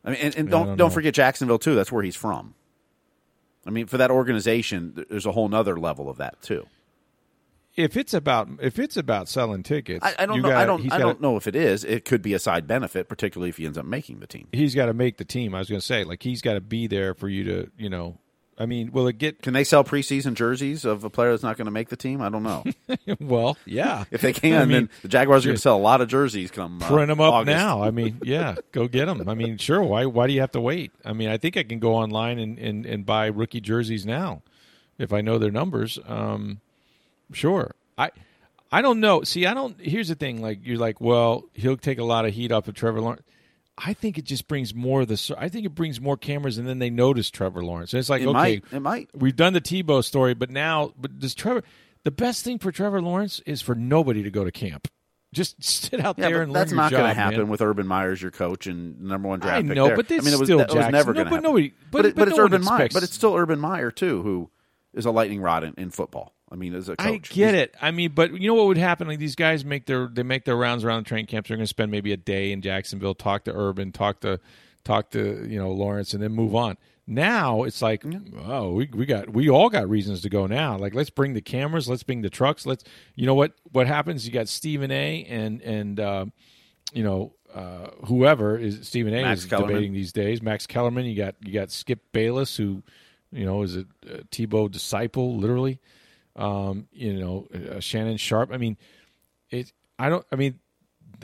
I mean, and, and don't don't don't forget Jacksonville too. That's where he's from. I mean, for that organization, there's a whole nother level of that too. If it's about if it's about selling tickets, I, I don't know. gotta- I don't. I gotta- don't know if it is. It could be a side benefit, particularly if he ends up making the team. He's got to make the team. I was going to say, like he's got to be there for you to, you know. I mean, will it get Can they sell preseason jerseys of a player that's not going to make the team? I don't know. well? Yeah, If they can, I mean, then the Jaguars are going to sell a lot of jerseys. Come uh, print them up August. now. I mean, yeah, go get them. I mean, sure. Why? Why do you have to wait? I mean, I think I can go online and, and, and buy rookie jerseys now if I know their numbers. Um, sure. I I don't know. See, I don't. Here's the thing. Like you're like, well, he'll take a lot of heat off of Trevor Lawrence. I think it just brings more of the. I think it brings more cameras, and then they notice Trevor Lawrence. And it's like, It okay, might. It might. we've done the Tebow story, but now, but does Trevor? The best thing for Trevor Lawrence is for nobody to go to camp. Just sit out Yeah, there but and that's not going to happen man. with Urban Meyer's your coach and number one draft I pick know, there. but I mean, it was, still that was never No, going to but happen. nobody- but- it- but it's no one Urban Meyer. But it's still Urban Meyer too, who is a lightning rod in, in football. I mean, as a coach, I get it. I mean, but you know what would happen? Like these guys make their they make their rounds around the training camps. They're going to spend maybe a day in Jacksonville, talk to Urban, talk to talk to you know Lawrence, and then move on. Now it's like, oh, we we got we all got reasons to go now. Like let's bring the cameras, let's bring the trucks. Let's you know what what happens? You got Stephen A. and and uh, you know uh, whoever is Stephen A. Max is Kellerman. debating these days. Max Kellerman. You got you got Skip Bayless, who you know is a, a Tebow disciple, literally um, you know, uh, Shannon Sharpe. I mean, it. I don't. I mean,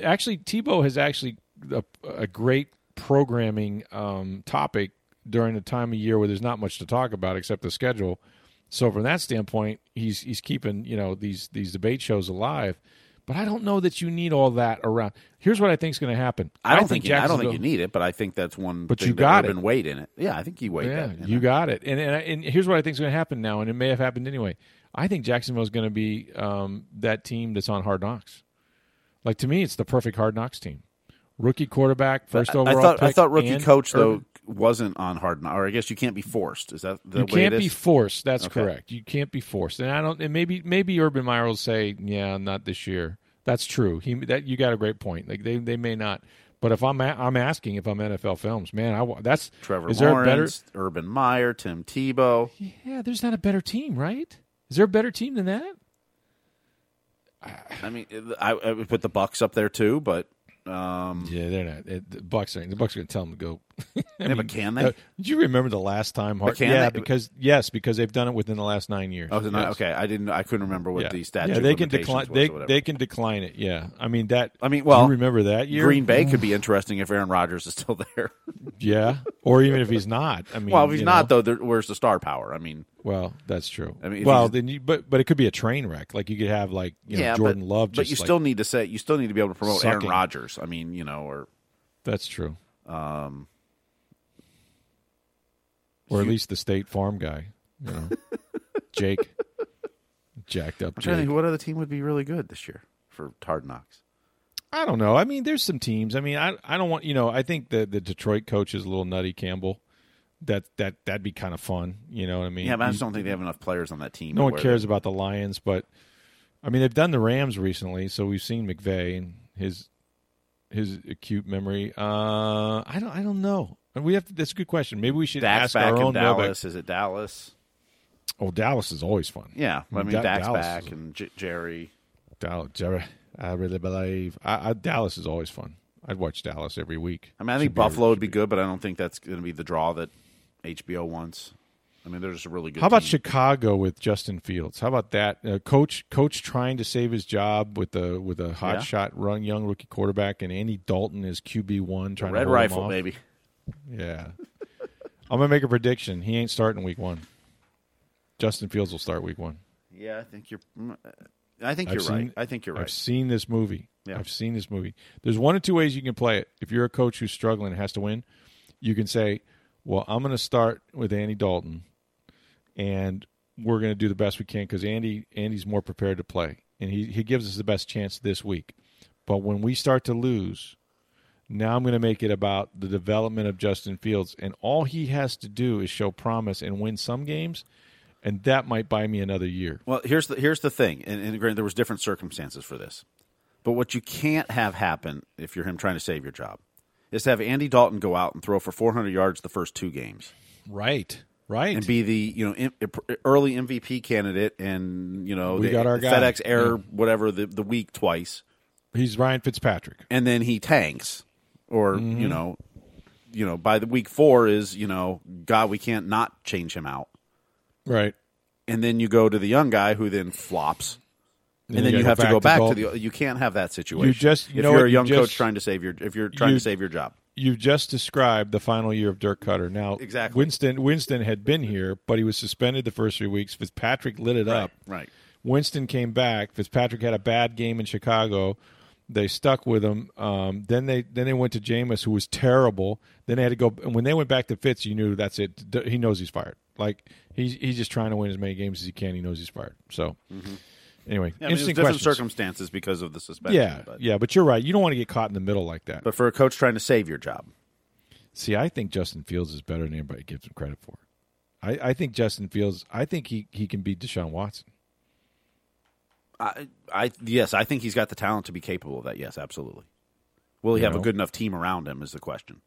actually, Tebow has actually a, a great programming um, topic during a time of year where there's not much to talk about except the schedule. So from that standpoint, he's he's keeping you know these these debate shows alive. But I don't know that you need all that around. Here's what I think is going to happen. I don't think, you, I don't think you need it, but I think that's one. But you got it. weighed in it. Yeah, I think he weighed Yeah, that. you it. got it. And, and and here's what I think is going to happen now, and it may have happened anyway. I think Jacksonville is going to be um, that team that's on Hard Knocks. Like to me, it's the perfect Hard Knocks team. Rookie quarterback, first I- overall. I thought I thought rookie coach though wasn't on hard. Knocks, Or I guess you can't be forced. Is that the way? You way can't be forced. That's Okay. correct. You can't be forced. And I don't. And maybe maybe Urban Meyer will say, "Yeah, not this year." That's true. He that you got a great point. Like they they may not. But if I'm a, I'm asking if I'm NFL Films, man, I that's Trevor is there a better? Lawrence, Urban Meyer, Tim Tebow. Yeah, there's not a better team, right? Is there a better team than that? I mean, I, I would put the Bucks up there too, but um, Yeah, they're not. It, the Bucks are. The Bucks are going to tell them to go. I yeah, but can they? uh, did you remember the last time? Can yeah, they? because yes, because they've done it within the last nine years. oh, not? Yes. okay. I didn't. I couldn't remember what Yeah. the statute. Yeah, they can decline. They they can decline it. Yeah, I mean that. I mean, do well, you remember that year? Green Bay could be interesting if Aaron Rodgers is still there. Yeah, or even if he's not. I mean, well, if he's not, know. though, there, where's the star power? I mean, Well, that's true. I mean, well, then you, but but it could be a train wreck. Like you could have like you know, yeah, Jordan but, Love. but you like- still need to say you still need to be able to promote Aaron Sucking. Rodgers. I mean, you know, or That's true. Um, or at least the State Farm guy. You know, Jake, jacked up I'm Jake. think what other team would be really good this year for Hard Knocks. I don't know. I mean, there's some teams. I mean, I I don't want you know. I think the the Detroit coach is a little nutty, Campbell. That that that'd be kind of fun. You know what I mean? Yeah, but I just don't think they have enough players on that team. no one cares they- about the Lions, but I mean, they've done the Rams recently, so we've seen McVay and his his acute memory. Uh, I don't I don't know. We have to, that's a good question. Maybe we should Dak's ask our own. Dallas. Is it Dallas? Oh, Dallas is always fun. Yeah, I mean Da- Dak's Dallas back and J- Jerry. Dallas, Jerry, I really believe I, I, Dallas is always fun. I'd watch Dallas every week. I mean, I Should think be Buffalo would should be good, but I don't think that's going to be the draw that HBO once. I mean, they're just a really good. How about team. Chicago with Justin Fields? How about that? Uh, coach coach trying to save his job with a with a hot Yeah. shot run young rookie quarterback and Andy Dalton is QB one trying Red to him Rifle, baby? Yeah. I'm gonna make a prediction. He ain't starting week one. Justin Fields will start week one. Yeah, I think you're. mm, I think I've you're right. seen- I think you're right. I've seen this movie. Yeah. I've seen this movie. There's one or two ways you can play it. If you're a coach who's struggling and has to win, you can say, "Well, I'm going to start with Andy Dalton, and we're going to do the best we can because Andy Andy's more prepared to play, and he he gives us the best chance this week. But when we start to lose, now I'm going to make it about the development of Justin Fields, and all he has to do is show promise and win some games, and that might buy me another year. Well, here's the here's the thing, and, and granted, there was different circumstances for this, but what you can't have happen if you're him trying to save your job is to have Andy Dalton go out and throw for 400 yards the first two games Right. Right. and be the you know early MVP candidate, and you know We the got our guy. FedEx Air whatever the the week twice, He's Ryan Fitzpatrick. and then he tanks, or Mm-hmm. you know, you know by the week four is you know God we can't not change him out, Right. and then you go to the young guy who then flops. And, then you you, have to go back to the. You can't have that situation. You just- you if know you're what, a you young just- coach trying to save your, if you're trying you- to save your job, You just described the final year of Dirk Koetter. Now, Exactly. Winston Winston had been here, but he was suspended the first three weeks. Fitzpatrick lit it up. right? Winston came back. Fitzpatrick had a bad game in Chicago. They stuck with him. Um, then they then they went to Jameis, who was terrible. Then they had to go. And when they went back to Fitz, you knew that's it. He knows he's fired. Like he's he's just trying to win as many games as he can. He knows he's fired. So anyway, Yeah, I mean, interesting different questions. circumstances because of the suspension. yeah, but, yeah, but you're right. You don't want to get caught in the middle like that. but for a coach trying to save your job, See, I think Justin Fields is better than anybody gives him credit for. I, I think Justin Fields. I think he, he can beat Deshaun Watson. I, I yes, I think he's got the talent to be capable of that. Yes, absolutely. Will he You have a good enough team around him? Is the question.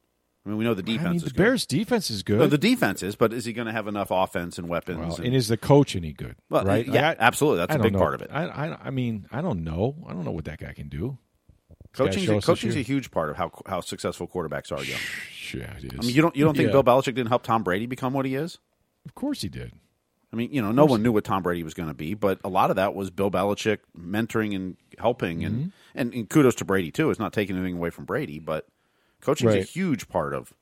I mean, we know the defense I mean, is the good. Bears' defense is good. No, the defense is, but is he going to have enough offense and weapons? well, and- and is the coach any good? Well, right? yeah, Like, I- absolutely. That's I a big know. part of it. I, I, I mean, I don't know. I don't know what that guy can do. coaching show us this coaching's a huge part of how how successful quarterbacks are young. Yeah, it is. I mean, you don't you don't think Yeah. Bill Belichick didn't help Tom Brady become what he is? Of course he did. I mean, you know, no one knew what Tom Brady was going to be, but a lot of that was Bill Belichick mentoring and helping, Mm-hmm. and, and and kudos to Brady too. It's not taking anything away from Brady, but coaching is a huge part of.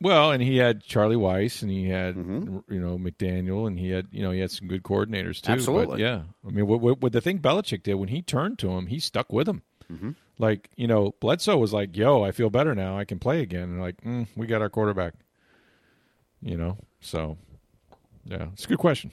Well, and he had Charlie Weis, and he had Mm-hmm. you know McDaniel, and he had you know he had some good coordinators too. But, Absolutely. yeah. I mean, what, what, what the thing Belichick did when he turned to him, he stuck with him. Mm-hmm. Like you know, Bledsoe was like, "Yo, I feel better now. I can play again." And like, mm, we got our quarterback. You know, so yeah, it's a good question.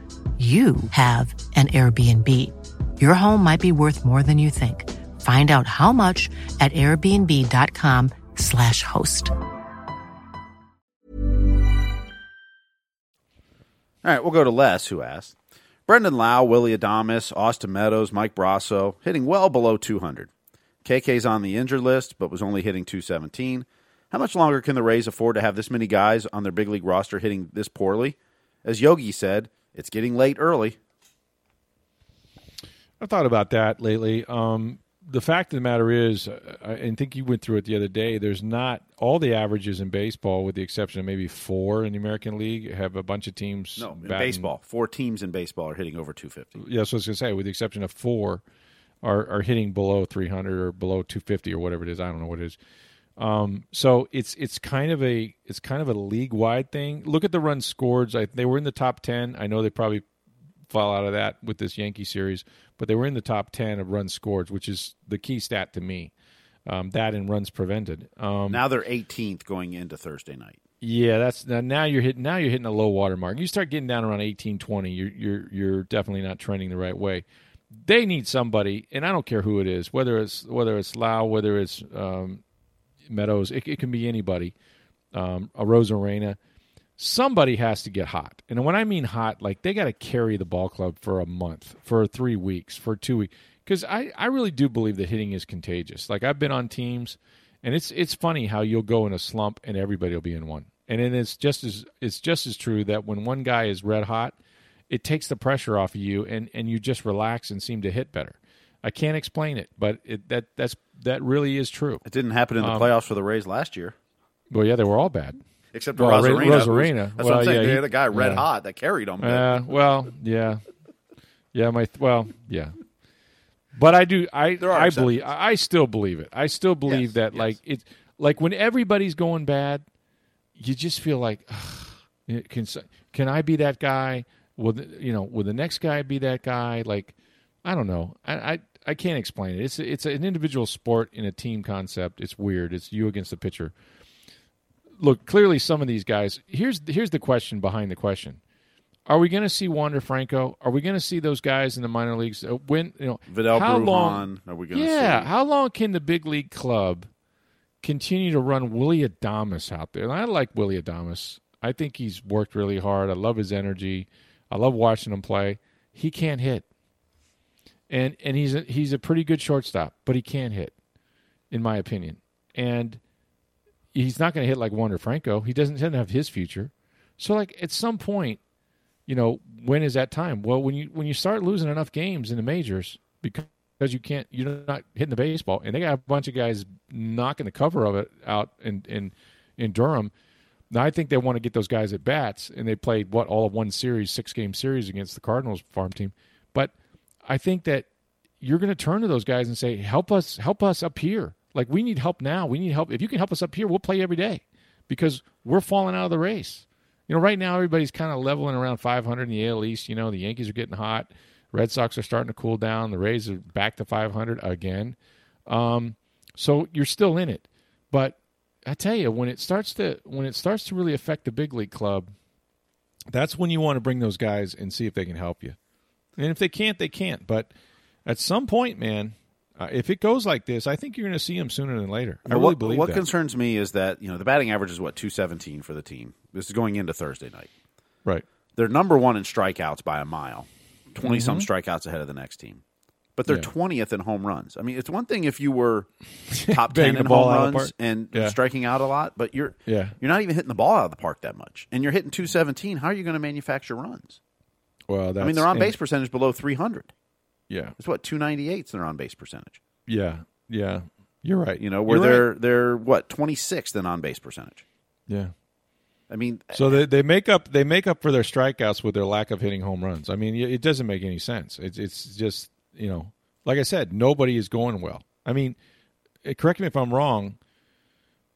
you have an Airbnb. Your home might be worth more than you think. Find out how much at airbnb.com/slash host. All right, we'll go to Les, who asked Brandon Lowe, Willy Adames, Austin Meadows, Mike Brosseau, hitting well below 200. KK's on the injured list, but was only hitting 217. How much longer can the Rays afford to have this many guys on their big league roster hitting this poorly? As Yogi said, it's getting late early. I've thought about that lately. Um, the fact of the matter is, uh, I think you went through it the other day. There's not all the averages in baseball, with the exception of maybe four in the American League, have a bunch of teams. No, in batting- baseball, four teams in baseball are hitting over 250. Yeah, so I was going to say, with the exception of four, are are hitting below 300 or below 250 or whatever it is. I don't know what it is. Um, so it's it's kind of a it's kind of a league wide thing. Look at the runs scored. I, they were in the top 10. I know they probably fall out of that with this Yankee series, but they were in the top 10 of runs scored, which is the key stat to me. Um, that and runs prevented. Um, Now they're 18th going into Thursday night. yeah, that's now, now you're hitting now you're hitting a low water mark. You start getting down around 18, 20, you're you're you're definitely not trending the right way. They need somebody, and I don't care who it is, whether it's whether it's Lowe, whether it's um, Meadows, it, it can be anybody, um, Arozarena. Somebody has to get hot, and when I mean hot, like they got to carry the ball club for a month, for three weeks, for two weeks, because I I really do believe that hitting is contagious. Like I've been on teams and it's it's funny how you'll go in a slump and everybody will be in one. And then it's just as it's just as true that when one guy is red hot, it takes the pressure off of you and and you just relax and seem to hit better. I can't explain it, but it, that that's that really is true. It didn't happen in the Um, playoffs for the Rays last year, Well, yeah, they were all bad. except for well, who's- Arozarena. That's Well, what I'm saying. yeah, he- a guy red yeah. hot that carried them. Uh, well, yeah, yeah. My well, yeah. But I do. I I believe. I I still believe it. I still believe Yes, that. yes. Like it. Like when everybody's going bad, you just feel like, can can I be that guy? Will the, you know? Will the next guy be that guy? Like, I don't know. I. I I can't explain it. It's it's an individual sport in a team concept. It's weird. It's you against the pitcher. Look, clearly some of these guys. Here's here's the question behind the question. Are we going to see Wander Franco? Are we going to see those guys in the minor leagues? Uh, When you know Vidal how Brujan, long? are we gonna yeah, see? how long can the big league club continue to run Willy Adames out there? And I like Willy Adames. I think he's worked really hard. I love his energy. I love watching him play. He can't hit, and and he's a, he's a pretty good shortstop, but he can't hit, in my opinion. And he's not going to hit like Wander Franco. He doesn't, doesn't have his future. So like at some point, you know, when is that time? Well, when you when you start losing enough games in the majors because you can't you're not hitting the baseball, and they got a bunch of guys knocking the cover of it out in in in Durham. Now I think they want to get those guys at bats, and they played what all of one series, six game series against the Cardinals farm team. But I think that you're going to turn to those guys and say, "Help us, help us up here. Like we need help now. We need help. If you can help us up here, we'll play every day because we're falling out of the race." You know, right now everybody's kind of leveling around 500 in the AL East. You know, the Yankees are getting hot. Red Sox are starting to cool down. The Rays are back to 500 again. Um, so you're still in it, but I tell you, when it starts to when it starts to really affect the big league club, that's when you want to bring those guys and see if they can help you. And if they can't, they can't. But at some point, man, uh, if it goes like this, I think you're going to see them sooner than later. I really what, believe what that. concerns me is that you know the batting average is what two seventeen for the team. This is going into Thursday night. right. They're number one in strikeouts by a mile, 20 some strikeouts ahead of the next team. But they're Mm-hmm. Yeah. twentieth in home runs. I mean, it's one thing if you were top ten in the ball home out of the runs and Yeah. striking out a lot, but you're Yeah. you're not even hitting the ball out of the park that much, and you're hitting two seventeen. How are you going to manufacture runs? Well, I mean, their on base percentage below three hundred. Yeah, It's what two ninety eight is their on base percentage. yeah, yeah. You're right. You know, where You're they're right. they're what twenty sixth in on base percentage. yeah. I mean, So they they make up they make up for their strikeouts with their lack of hitting home runs. I mean, it doesn't make any sense. It's it's just you know, like I said, nobody is going well. I mean, eh, correct me if I'm wrong,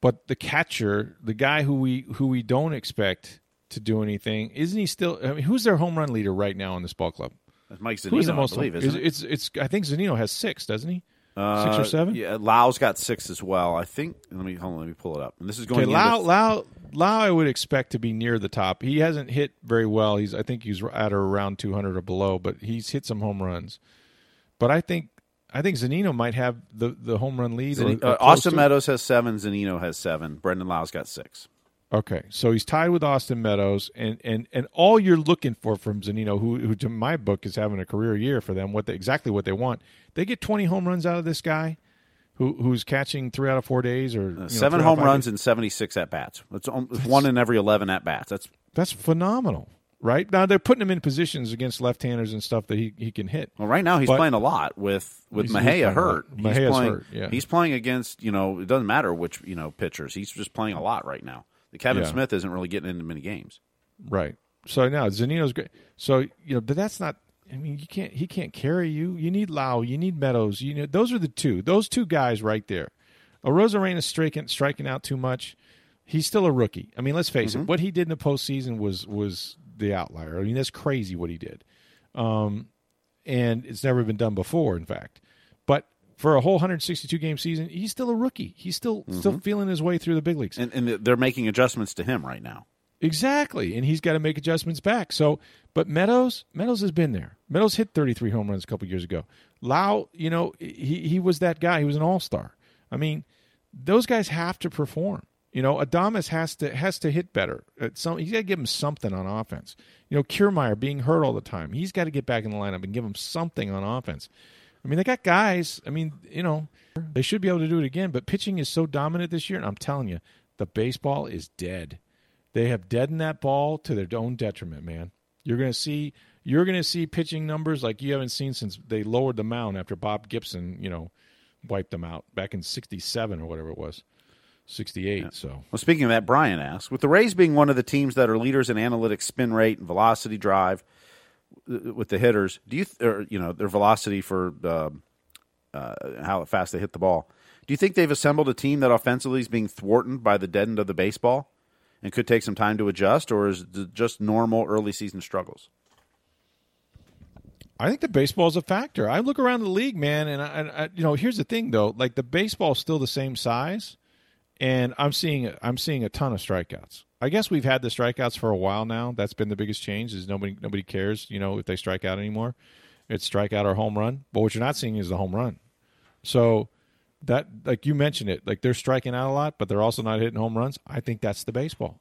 but the catcher, the guy who we who we don't expect to do anything, isn't he still? I mean, who's their home run leader right now in this ball club? that's Mike Zunino, Who's the most? I believe, is, isn't it? it's it's I think Zunino has six, doesn't he? six Uh, or seven. Yeah, Lowe's got six as well. I think. Let me hold on. Let me pull it up. And this is going. Okay, Lowe, Lowe, Lowe, I would expect to be near the top. He hasn't hit very well. He's, I think, he's at or around 200 or below, but he's hit some home runs. But I think, I think Zunino might have the, the home run lead. or- or uh, Austin it. Meadows has seven. Zunino has seven. Brandon Lowe's got six. Okay, so he's tied with Austin Meadows, and and and all you're looking for from Zunino, who who to my book is having a career year for them, what they, exactly what they want. They get 20 home runs out of this guy, who who's catching three out of four days, or Uh, Seven home runs days. and seventy six at bats. That's, it's one in every eleven at bats. That's That's phenomenal. right? Now they're putting him in positions against left-handers and stuff that he, he can hit. Well, right now he's But- playing a lot with with He's- he's Mejia playing a lot. hurt. He's playing, hurt, yeah. He's playing against you know it doesn't matter which you know pitchers. He's just playing a lot right now. Kevin Yeah. Smith isn't really getting into many games. Right. So now Zunino's great. So you know, but that's not. I mean, you can't. He can't carry you. You need Lowe. You need Meadows. You know, those are the two. Those two guys right there. Arozarena striking striking out too much. He's still a rookie. I mean, let's face it. What he did in the postseason was was the outlier. I mean, that's crazy what he did. Um, and it's never been done before. In fact, for a whole 162 game season, he's still a rookie. He's still mm-hmm. still feeling his way through the big leagues. And, and they're making adjustments to him right now. Exactly, and he's got to make adjustments back. So, but Meadows, Meadows has been there. Meadows hit 33 home runs a couple years ago. Lowe, you know, he he was that guy. He was an all star. I mean, those guys have to perform. You know, Adames has to has to hit better. At some, he's got to give him something on offense. You know, Kiermaier being hurt all the time. He's got to get back in the lineup and give him something on offense. I mean, they got guys. I mean, you know, they should be able to do it again. But pitching is so dominant this year, and I'm telling you, the baseball is dead. They have deadened that ball to their own detriment, man. You're going to see you're going to see pitching numbers like you haven't seen since they lowered the mound after Bob Gibson, you know, wiped them out back in 67 or whatever it was. 68, so. Well, speaking of that, Brian asks, with the Rays being one of the teams that are leaders in analytics, spin rate, and velocity drive with the hitters, do you, th- or you know, their velocity for uh, uh, how fast they hit the ball? Do you think they've assembled a team that offensively is being thwarted by the dead end of the baseball and could take some time to adjust, or is it just normal early season struggles? I think the baseball is a factor. I look around the league, man, and I, I, you know, here's the thing though, like the baseball's still the same size, and I'm seeing I'm seeing a ton of strikeouts. I guess we've had the strikeouts for a while now. That's been the biggest change. Is nobody nobody cares, you know, if they strike out anymore. It's strikeout or home run. But what you're not seeing is the home run. So that like you mentioned it, like they're striking out a lot, but they're also not hitting home runs. I think that's the baseball.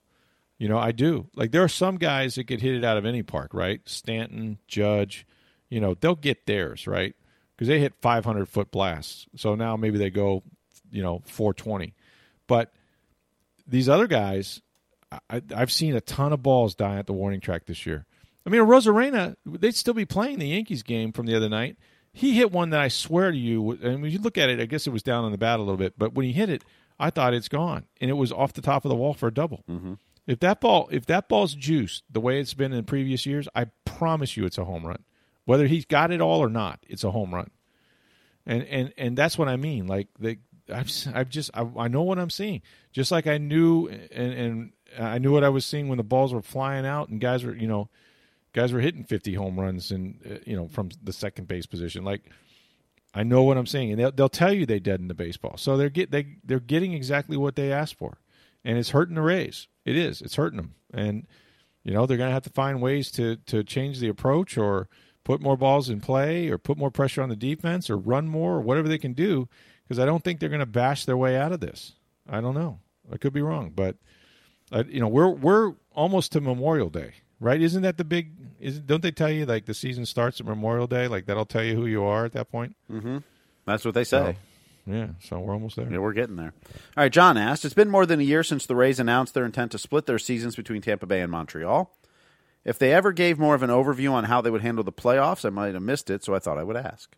You know, I do. Like there are some guys that could hit it out of any park, right? Stanton, Judge, you know, they'll get theirs, right? Because they hit 500 foot blasts. So now maybe they go, you know, 420. But these other guys, I, I've seen a ton of balls die at the warning track this year. I mean, Arozarena, they'd still be playing the Yankees game from the other night. He hit one that I swear to you, and when you look at it, I guess it was down on the bat a little bit, but when he hit it, I thought it's gone, and it was off the top of the wall for a double. Mm-hmm. If that ball, if that ball's juiced the way it's been in previous years, I promise you, it's a home run. Whether he's got it all or not, it's a home run. And and and that's what I mean. Like the I've I've just I, I know what I'm seeing. Just like I knew and and I knew what I was seeing when the balls were flying out and guys were you know guys were hitting 50 home runs and uh, you know from the second base position. Like I know what I'm seeing, and they'll they'll tell you they deadened the baseball. So they're get they they're getting exactly what they asked for, and it's hurting the Rays. It is. It's hurting them, and you know they're going to have to find ways to to change the approach or put more balls in play or put more pressure on the defense or run more or whatever they can do because I don't think they're going to bash their way out of this. I don't know. I could be wrong, but uh, you know we're we're almost to Memorial Day, right? Isn't that the big? Is don't they tell you like the season starts at Memorial Day? Like that'll tell you who you are at that point. Mm-hmm. That's what they say. Yeah, so we're almost there. Yeah, we're getting there. All right, John asked, It's been more than a year since the Rays announced their intent to split their seasons between Tampa Bay and Montreal. If they ever gave more of an overview on how they would handle the playoffs, I might have missed it, so I thought I would ask.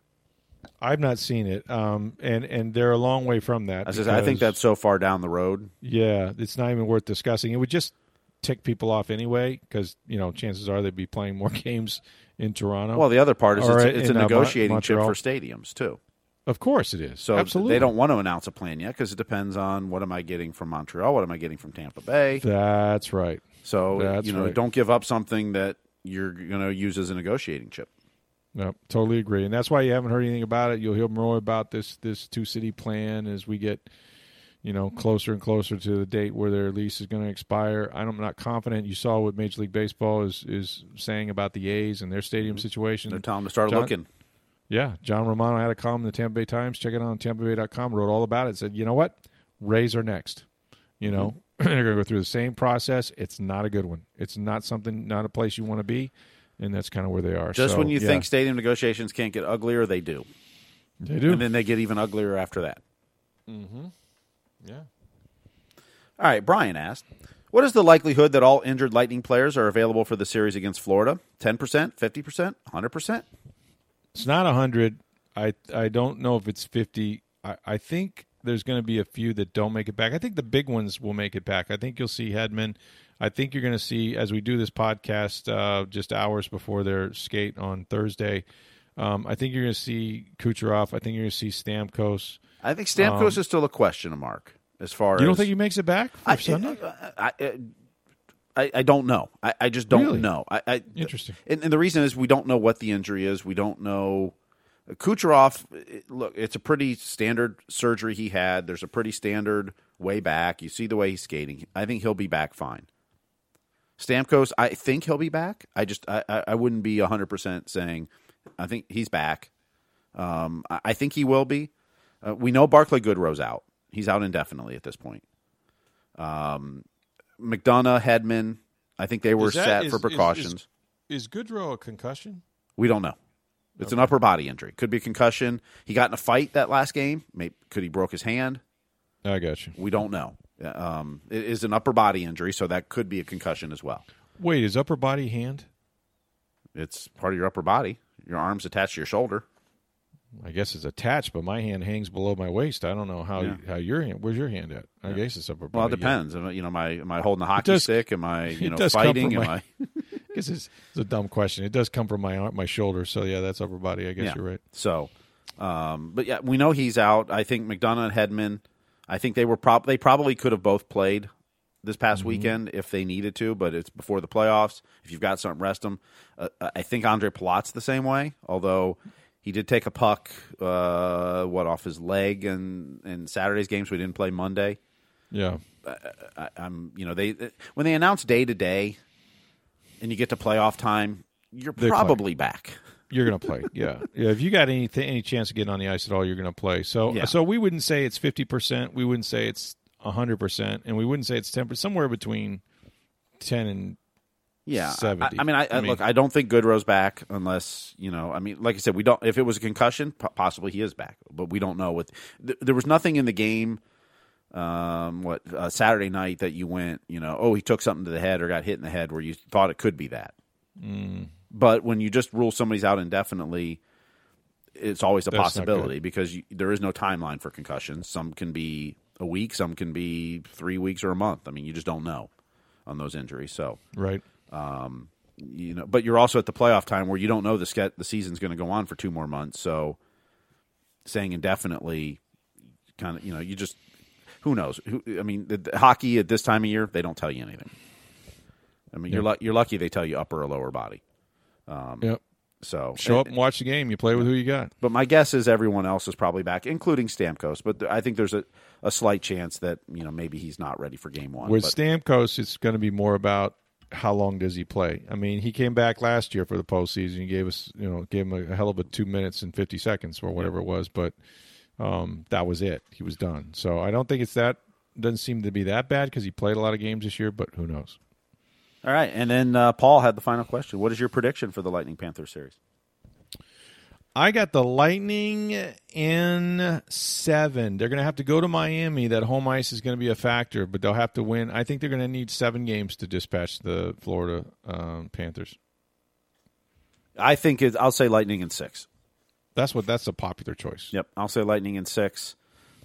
I've not seen it, um, and and they're a long way from that. I, says, I think that's so far down the road. yeah, it's not even worth discussing. It would just tick people off anyway because you know chances are they'd be playing more games in Toronto. Well, the other part is it's, it's a in, uh, negotiating chip for stadiums, too. of course it is. So absolutely, they don't want to announce a plan yet because it depends on what am I getting from Montreal, what am I getting from Tampa Bay. That's right. So That's you know, right. don't give up something that you're going to use as a negotiating chip. No, totally agree, and that's why you haven't heard anything about it. You'll hear more about this this two city plan as we get, you know, closer and closer to the date where their lease is going to expire. I'm not confident. You saw what Major League Baseball is is saying about the A's and their stadium situation. They're telling them to start John- looking. Yeah, John Romano had a column in the Tampa Bay Times. Check it out on TampaBay.com. Wrote all about it. Said, you know what, Rays are next. You know, Mm-hmm. they're going to go through the same process. It's not a good one. It's not something, not a place you want to be, and that's kind of where they are. Just So, when you yeah, think stadium negotiations can't get uglier, they do. they do, And then they get even uglier after that. Mm-hmm. Yeah. All right, Brian asked, What is the likelihood that all injured Lightning players are available for the series against Florida? 10%, 50%, 100%? It's not hundred. I I don't know if it's fifty. I, I think there's going to be a few that don't make it back. I think the big ones will make it back. I think you'll see Hedman. I think you're going to see as we do this podcast uh, just hours before their skate on Thursday. Um, I think you're going to see Kucherov. I think you're going to see Stamkos. I think Stamkos is still a question mark as far as Um, You don't think he makes it back for I, Sunday? I, I, I, I don't know. I, I just don't Really? know. I, I Interesting. And, and the reason is we don't know what the injury is. We don't know. Kucherov, look, it's a pretty standard surgery he had. There's a pretty standard way back. You see the way he's skating. I think he'll be back fine. Stamkos, I think he'll be back. I just I, I wouldn't be hundred percent saying. I think he's back. Um, I, I think he will be. Uh, we know Barclay Goodrow's out. He's out indefinitely at this point. Um, McDonagh, Hedman, I think they were that- set is- for is- precautions. Is, is Goodrow a concussion? we don't know. It's an upper body injury. Could be a concussion. He got in a fight that last game. Maybe, could he broke his hand? I got you. We don't know. Um, it is an upper body injury, so that could be a concussion as well. Wait, is upper body hand? It's part of your upper body. Your arms attached to your shoulder. I guess it's attached, but my hand hangs below my waist. I don't know how Yeah. how your hand. Where's your hand at? I guess it's upper body. Well, it depends. Am I- You know, am I am I holding the hockey does- stick? Am I you know fighting? Am my- I? Guess it's, it's a dumb question. It does come from my my shoulder. So yeah, that's upper body. I guess Yeah. you're right. So, um, but yeah, we know he's out. I think McDonagh and Hedman. I think they were prob they probably could have both played this past Mm-hmm. weekend if they needed to, but it's before the playoffs. If you've got something, rest them. Uh, I think Ondrej Palat's the same way, although he did take a puck, uh, what off his leg, and in Saturday's games we didn't play Monday. Yeah. I, I'm, you know, they when they announce day to day, and you get to playoff time, you're They play. probably back. You're going to play. Yeah. Yeah. If you got any any chance of getting on the ice at all, you're going to play. So Yeah. so we wouldn't say it's 50%. We wouldn't say it's 100%. And we wouldn't say it's 10%. Somewhere between 10 and Yeah, 70. I, mean, I, I, I mean- look. I don't think Goodrow's back unless you know. I mean, like I said, we don't. If it was a concussion, possibly he is back, but we don't know. With th- there was nothing in the game, um, what uh, Saturday night that you went, you know, oh, he took something to the head or got hit in the head where you thought it could be that. Mm. But when you just rule somebody's out indefinitely, it's always a That's possibility because you, there is no timeline for concussions. Some can be a week, some can be three weeks or a month. I mean, you just don't know on those injuries. So right. um, you know, but you're also at the playoff time where you don't know the ske- the season's going to go on for two more months. So saying indefinitely, kind of, you know, you just who knows? Who, I mean, the, the hockey at this time of year, they don't tell you anything. I mean, you're you're lucky they tell you upper or lower body. Um, yep. So Show up and watch the game. You play with who you got. But my guess is everyone else is probably back, including Stamkos. But I think there's a, a slight chance that you know maybe he's not ready for game one. With but, Stamkos, it's going to be more about how long does he play. I mean, he came back last year for the postseason. He gave us, you know, gave him a, hell of a two minutes and fifty seconds or whatever it was, but um, that was it. He was done. So I don't think it's that. Doesn't seem to be that bad because he played a lot of games this year. But who knows? all right, and then uh, Paul had the final question. What is your prediction for the Lightning Panthers series? I got the Lightning in seven. They're going to have to go to Miami. That home ice is going to be a factor, but they'll have to win. I think they're going to need seven games to dispatch the Florida um, Panthers. I think it, I'll say Lightning in six. That's what. That's a popular choice. Yep, I'll say Lightning in six.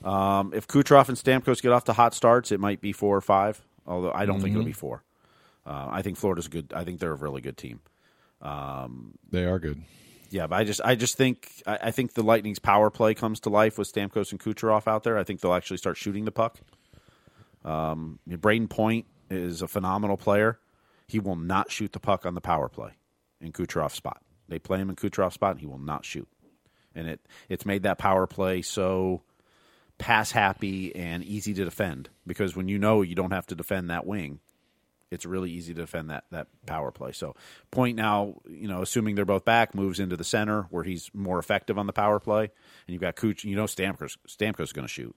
Um, if Kucherov and Stamkos get off to hot starts, it might be four or five. Although I don't think it'll be four. Uh, I think Florida's good. I think they're a really good team. They are good. Yeah, but I just I just think I, I think the Lightning's power play comes to life with Stamkos and Kucherov out there. I think they'll actually start shooting the puck. Um, Brayden Point is a phenomenal player. He will not shoot the puck on the power play in Kucherov's spot. They play him in Kucherov's spot, and he will not shoot. And it it's made that power play so pass happy and easy to defend because when you know you don't have to defend that wing, it's really easy to defend that that power play. So point now, you know, assuming they're both back, moves into the center where he's more effective on the power play, and you've got Cooch. You know, Stamkos Stamkos going to shoot.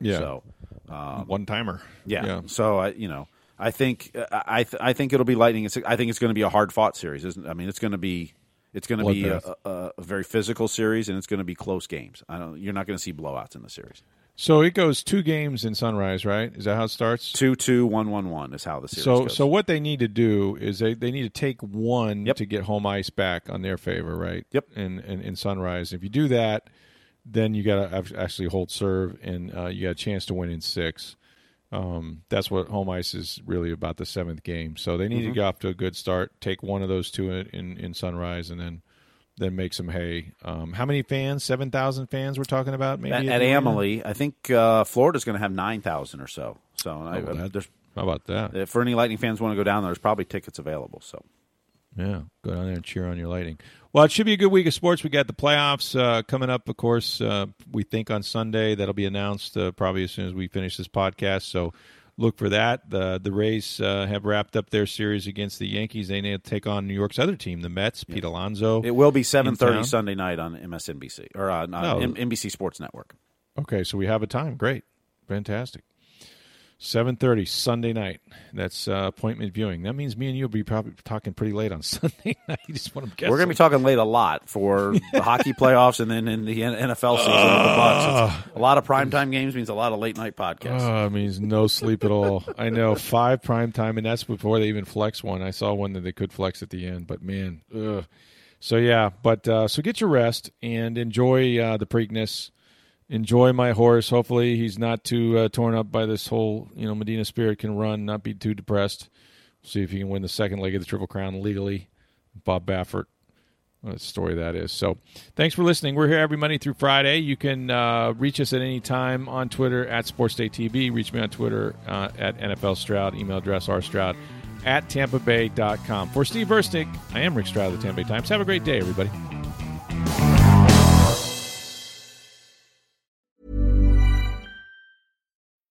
Yeah. So um, One timer. yeah. So I, you know, I think I th- I think it'll be lightning. I think it's going to be a hard fought series. Isn't? I mean, it's going to be it's going to be a, a, a very physical series, and it's going to be close games. I don't. You're not going to see blowouts in the series. So it goes two games in Sunrise, right? Is that how it starts? Two two one one one is how the series So, goes. so what they need to do is they, they need to take one Yep. to get home ice back on their favor, right? Yep. In in, in Sunrise, if you do that, then you got to actually hold serve, and uh, you got a chance to win in six. Um, that's what home ice is really about the seventh game. So they need Mm-hmm. to get off to a good start, take one of those two in in, in Sunrise, and then then make some hay. Um, how many fans? Seven thousand fans we're talking about? Maybe at, at? Amalie, I think uh, Florida's going to have nine thousand or so. So I, well, that- there's How about that? if for any Lightning fans want to go down there, there's probably tickets available. So Yeah, go down there and cheer on your lighting. Well, it should be a good week of sports. We got the playoffs uh, coming up, of course. Uh, we think on Sunday that'll be announced uh, probably as soon as we finish this podcast. So look for that. The the Rays uh, have wrapped up their series against the Yankees. They need to take on New York's other team, the Mets. Pete Alonso. it will be seven thirty? Sunday night on MSNBC or uh, on No. M- NBC Sports Network. Okay, so we have a time. Great, fantastic. Seven thirty Sunday night. That's uh, appointment viewing. That means me and you will be probably talking pretty late on Sunday night. You just want to guess. We're going to be talking late a lot for the hockey playoffs and then in the NFL season with the Bucs. It's a lot of primetime games means a lot of late night podcasts. Oh, it means no sleep at all. I know five prime time, and that's before they even flex one. I saw one that they could flex at the end, but man, ugh. so yeah. But uh, so get your rest and enjoy uh, the Preakness. Enjoy my horse. Hopefully, he's not too uh, torn up by this whole. You know, Medina Spirit can run, not be too depressed. See if he can win the second leg of the Triple Crown legally. Bob Baffert. What a story that is. So, thanks for listening. We're here every Monday through Friday. You can uh, reach us at any time on Twitter at SportsDayTV. Reach me on Twitter uh, at NFL Stroud. Email address rstroud at tampabay.com. For Steve Versnick, I am Rick Stroud of the Tampa Bay Times. Have a great day, everybody.